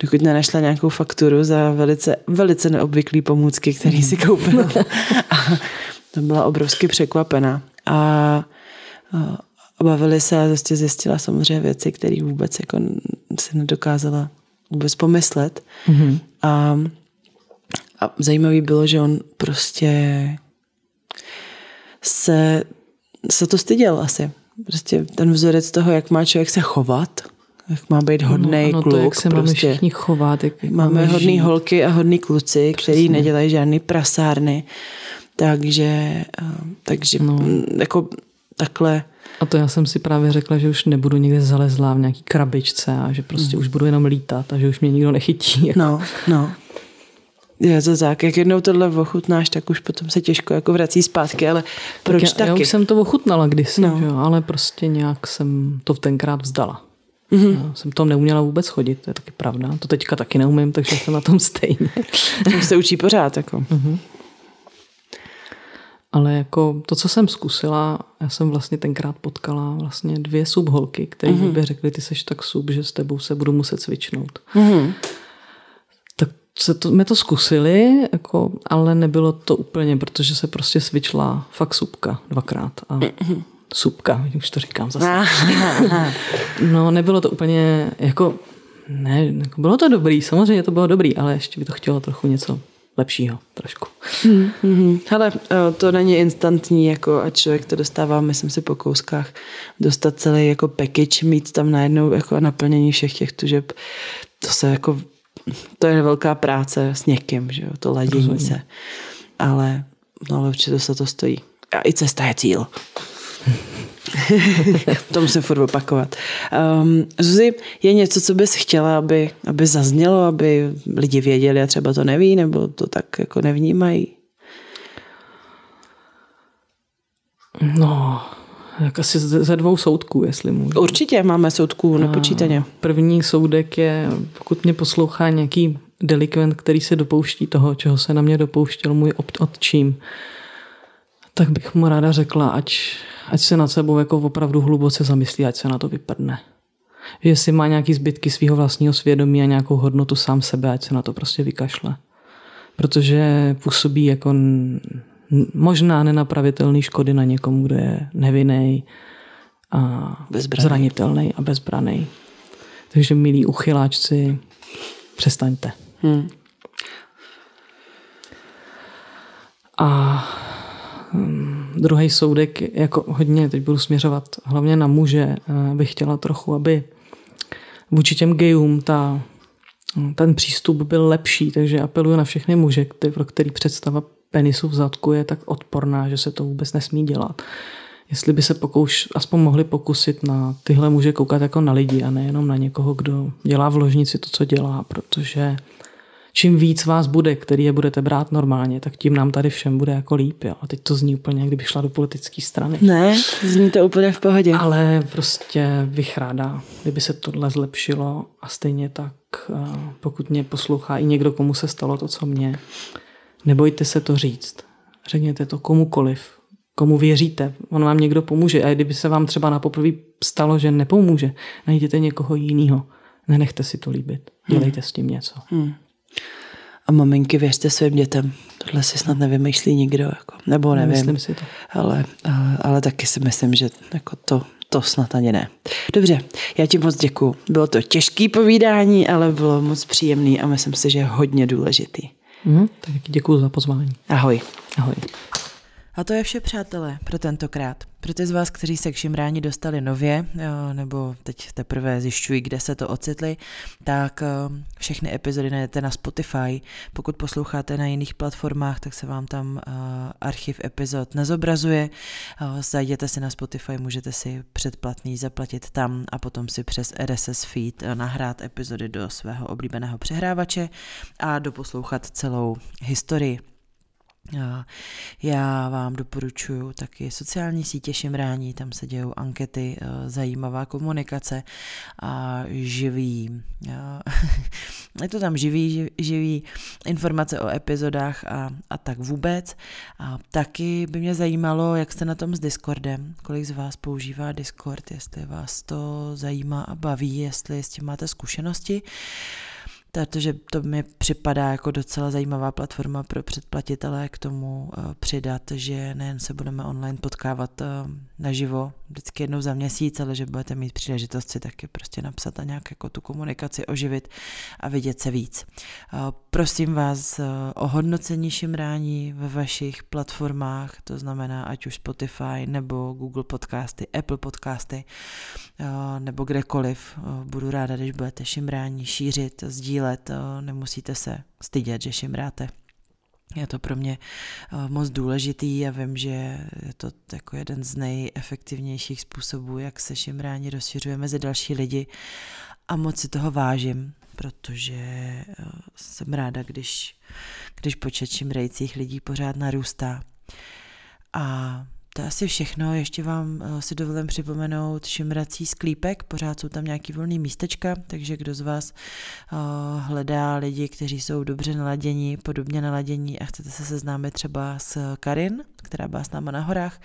Dokud nenašla nějakou fakturu za velice, velice neobvyklý pomůcky, který si koupil. to byla obrovsky překvapená. A a bavili se a prostě zjistila samozřejmě věci, které vůbec jako si nedokázala vůbec pomyslet. Mm-hmm. A, a zajímavý bylo, že on prostě se, se to styděl asi. prostě ten vzorec toho, jak má člověk se chovat, jak má být hodný no, kluk. To, jak se prostě. máme všichni chovat. Jak máme, máme hodný žít. holky a hodný kluci, Přesně. který nedělají žádný prasárny. Takže, takže no. jako takhle a to já jsem si právě řekla, že už nebudu nikde zalezlá v nějaký krabičce a že prostě mm. už budu jenom lítat a že už mě nikdo nechytí. Jako. No, no. Je to tak, jak jednou tohle ochutnáš, tak už potom se těžko jako vrací zpátky, ale proč tak já, taky? Já už jsem to ochutnala kdysi, no. že? ale prostě nějak jsem to tenkrát vzdala. Mm-hmm. Já jsem to neuměla vůbec chodit, to je taky pravda. To teďka taky neumím, takže jsem na tom stejně. Tak se učí pořád. Jako. Mm-hmm. Ale jako to, co jsem zkusila, já jsem vlastně tenkrát potkala vlastně dvě subholky, které mm-hmm. by řekly, ty seš tak sub, že s tebou se budu muset cvičnout. Mm-hmm. Tak se to, jsme to zkusili, jako, ale nebylo to úplně, protože se prostě svičla fakt subka dvakrát. A mm-hmm. Subka, už to říkám zase. no, nebylo to úplně jako, ne, jako bylo to dobrý, samozřejmě to bylo dobrý, ale ještě by to chtělo trochu něco lepšího trošku. Hmm, hmm. Hele, eh, to není instantní, jako a člověk to dostává, myslím si, po kouskách, dostat celý jako package, mít tam najednou jako naplnění všech těch tužeb, to se jako, to je velká práce s někým, že jo, to ladění Rozumím. se. Ale, no ale určitě se to stojí. A i cesta je cíl. to musím furt opakovat. Um, Zuzi, je něco, co bys chtěla, aby, aby zaznělo, aby lidi věděli a třeba to neví, nebo to tak jako nevnímají? No, jak asi ze dvou soudků, jestli můžu. Určitě máme soudků nepočítaně. První soudek je, pokud mě poslouchá nějaký delikvent, který se dopouští toho, čeho se na mě dopouštěl můj otčím, tak bych mu ráda řekla, ať ať se nad sebou jako opravdu hluboce zamyslí, ať se na to vyprdne. Že jestli má nějaký zbytky svého vlastního svědomí a nějakou hodnotu sám sebe, ať se na to prostě vykašle. Protože působí jako možná nenapravitelný škody na někom, kdo je nevinný a bezbraný. zranitelný a bezbraný. Takže milí uchyláčci, přestaňte. Hmm. A Hmm, druhý soudek, jako hodně, teď budu směřovat hlavně na muže, eh, bych chtěla trochu, aby vůči těm gejům ta, ten přístup byl lepší, takže apeluju na všechny muže, který, pro který představa penisu v zadku je tak odporná, že se to vůbec nesmí dělat. Jestli by se pokouš, aspoň mohli pokusit na tyhle muže koukat jako na lidi a nejenom na někoho, kdo dělá v ložnici to, co dělá, protože čím víc vás bude, který je budete brát normálně, tak tím nám tady všem bude jako líp. Jo. A teď to zní úplně, kdyby šla do politické strany. Ne, zní to úplně v pohodě. Ale prostě bych ráda, kdyby se tohle zlepšilo a stejně tak, eh, pokud mě poslouchá i někdo, komu se stalo to, co mě, nebojte se to říct. Řekněte to komukoliv, komu věříte. On vám někdo pomůže. A kdyby se vám třeba na poprvé stalo, že nepomůže, najděte někoho jiného. Nenechte si to líbit. Dělejte hmm. s tím něco. Hmm. A maminky, věřte svým dětem. Tohle si snad nevymýšlí nikdo, jako, nebo nevím. Myslím si to. Ale, ale, ale taky si myslím, že jako to, to snad ani ne. Dobře, já ti moc děkuju. Bylo to těžký povídání, ale bylo moc příjemný a myslím si, že je hodně důležitý. Mm, tak děkuji za pozvání. Ahoj. Ahoj. A to je vše, přátelé, pro tentokrát. Pro ty z vás, kteří se k šimrání dostali nově, nebo teď teprve zjišťují, kde se to ocitli, tak všechny epizody najdete na Spotify. Pokud posloucháte na jiných platformách, tak se vám tam archiv epizod nezobrazuje. Zajděte si na Spotify, můžete si předplatný zaplatit tam a potom si přes RSS feed nahrát epizody do svého oblíbeného přehrávače a doposlouchat celou historii. Já vám doporučuji taky sociální sítě Šimrání, tam se dějou ankety, eh, zajímavá komunikace a živý, eh, je to tam živý, živý informace o epizodách a, a tak vůbec. A taky by mě zajímalo, jak jste na tom s Discordem, kolik z vás používá Discord, jestli vás to zajímá a baví, jestli s tím máte zkušenosti. Protože to mi připadá jako docela zajímavá platforma pro předplatitele k tomu uh, přidat, že nejen se budeme online potkávat uh, naživo vždycky jednou za měsíc, ale že budete mít příležitost si taky prostě napsat a nějak jako tu komunikaci oživit a vidět se víc. Uh, prosím vás o hodnocení šimrání ve vašich platformách, to znamená ať už Spotify nebo Google podcasty, Apple podcasty nebo kdekoliv. Budu ráda, když budete šimrání šířit, sdílet, nemusíte se stydět, že šimráte. Je to pro mě moc důležitý a vím, že je to jako jeden z nejefektivnějších způsobů, jak se šimrání rozšiřuje mezi další lidi a moc si toho vážím, protože jsem ráda, když, když počet šimrajících lidí pořád narůstá. A to je asi všechno, ještě vám eh, si dovolím připomenout šimrací sklípek, pořád jsou tam nějaký volný místečka, takže kdo z vás uh, hledá lidi, kteří jsou dobře naladění, podobně naladění a chcete se seznámit třeba s Karin, která byla s náma na horách,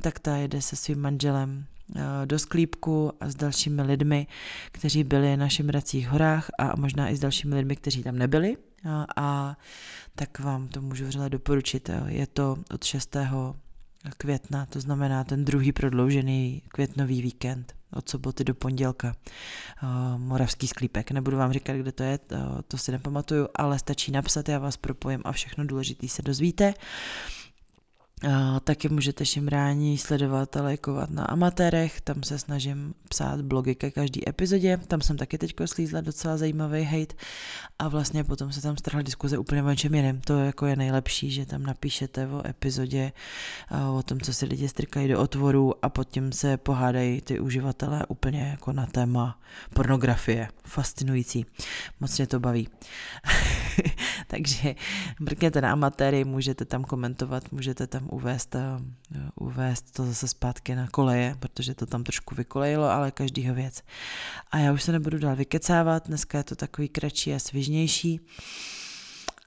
tak ta jede se svým manželem uh, do sklípku a s dalšími lidmi, kteří byli na Šimracích horách a možná i s dalšími lidmi, kteří tam nebyli. A, a tak vám to můžu vřele doporučit. Je to od 6 května, to znamená ten druhý prodloužený květnový víkend od soboty do pondělka. Uh, Moravský sklípek. Nebudu vám říkat, kde to je, to, to si nepamatuju, ale stačí napsat, já vás propojím a všechno důležité se dozvíte. Taky můžete šimrání sledovat a lajkovat na amatérech, tam se snažím psát blogy ke každý epizodě, tam jsem taky teďko slízla docela zajímavý hate a vlastně potom se tam strhla diskuze úplně o něčem jiném. To jako je nejlepší, že tam napíšete o epizodě, o tom, co si lidi strkají do otvoru a pod tím se pohádají ty uživatelé úplně jako na téma pornografie. Fascinující. Moc mě to baví. Takže mrkněte na amatéry, můžete tam komentovat, můžete tam uvést, uh, uvést to zase zpátky na koleje, protože to tam trošku vykolejilo, ale každýho věc. A já už se nebudu dál vykecávat, dneska je to takový kratší a svižnější,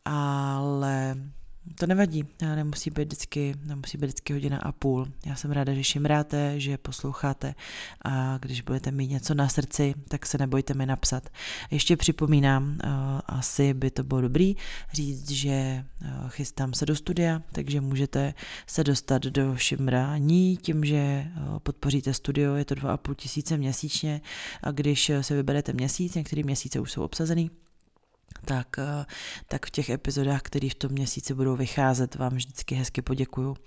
ale to nevadí, nemusí být vždycky, nemusí být vždycky hodina a půl. Já jsem ráda, že šimráte, že posloucháte a když budete mít něco na srdci, tak se nebojte mi napsat. Ještě připomínám, eh, asi by to bylo dobrý říct, že eh, chystám se do studia, takže můžete se dostat do šimrání tím, že eh, podpoříte studio, je to 2,5 tisíce měsíčně a když se vyberete měsíc, některé měsíce už jsou obsazený, tak, eh, tak v těch epizodách, které v tom měsíci budou vycházet, vám vždycky hezky poděkuju,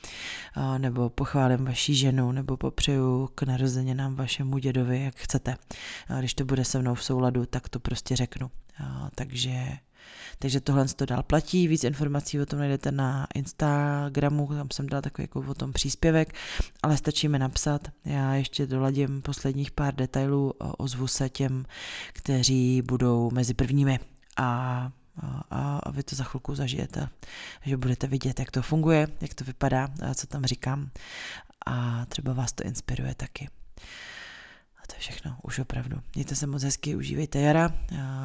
eh, nebo pochválím vaší ženu, nebo popřeju k narozeninám vašemu dědovi, jak chcete. Když to bude se mnou v souladu, tak to prostě řeknu. Takže takže tohle to dál platí, víc informací o tom najdete na Instagramu, tam jsem dala takový jako o tom příspěvek, ale stačí mi napsat, já ještě doladím posledních pár detailů, ozvu se těm, kteří budou mezi prvními a, a, a vy to za chvilku zažijete, že budete vidět, jak to funguje, jak to vypadá, co tam říkám a třeba vás to inspiruje taky. A to je všechno, už opravdu. Mějte se moc hezky, užívejte jara,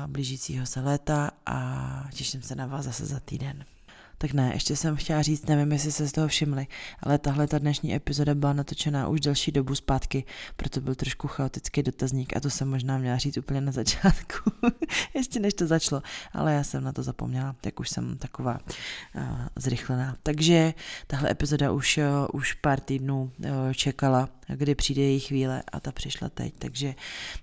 blížícího se léta a těším se na vás zase za týden. Tak ne, ještě jsem chtěla říct, nevím, jestli se z toho všimli, ale tahle ta dnešní epizoda byla natočená už další dobu zpátky, proto byl trošku chaotický dotazník a to jsem možná měla říct úplně na začátku, ještě než to začalo, ale já jsem na to zapomněla, jak už jsem taková uh, zrychlená. Takže tahle epizoda už, uh, už pár týdnů uh, čekala, kdy přijde její chvíle a ta přišla teď, takže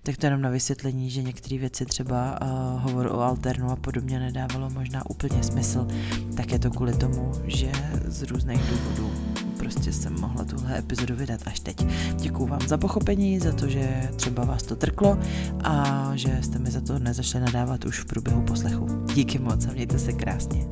tak to jenom na vysvětlení, že některé věci třeba uh, hovor o alternu a podobně nedávalo možná úplně smysl, tak je to kvůli tomu, že z různých důvodů prostě jsem mohla tuhle epizodu vydat až teď. Děkuju vám za pochopení, za to, že třeba vás to trklo a že jste mi za to nezašli nadávat už v průběhu poslechu. Díky moc a mějte se krásně.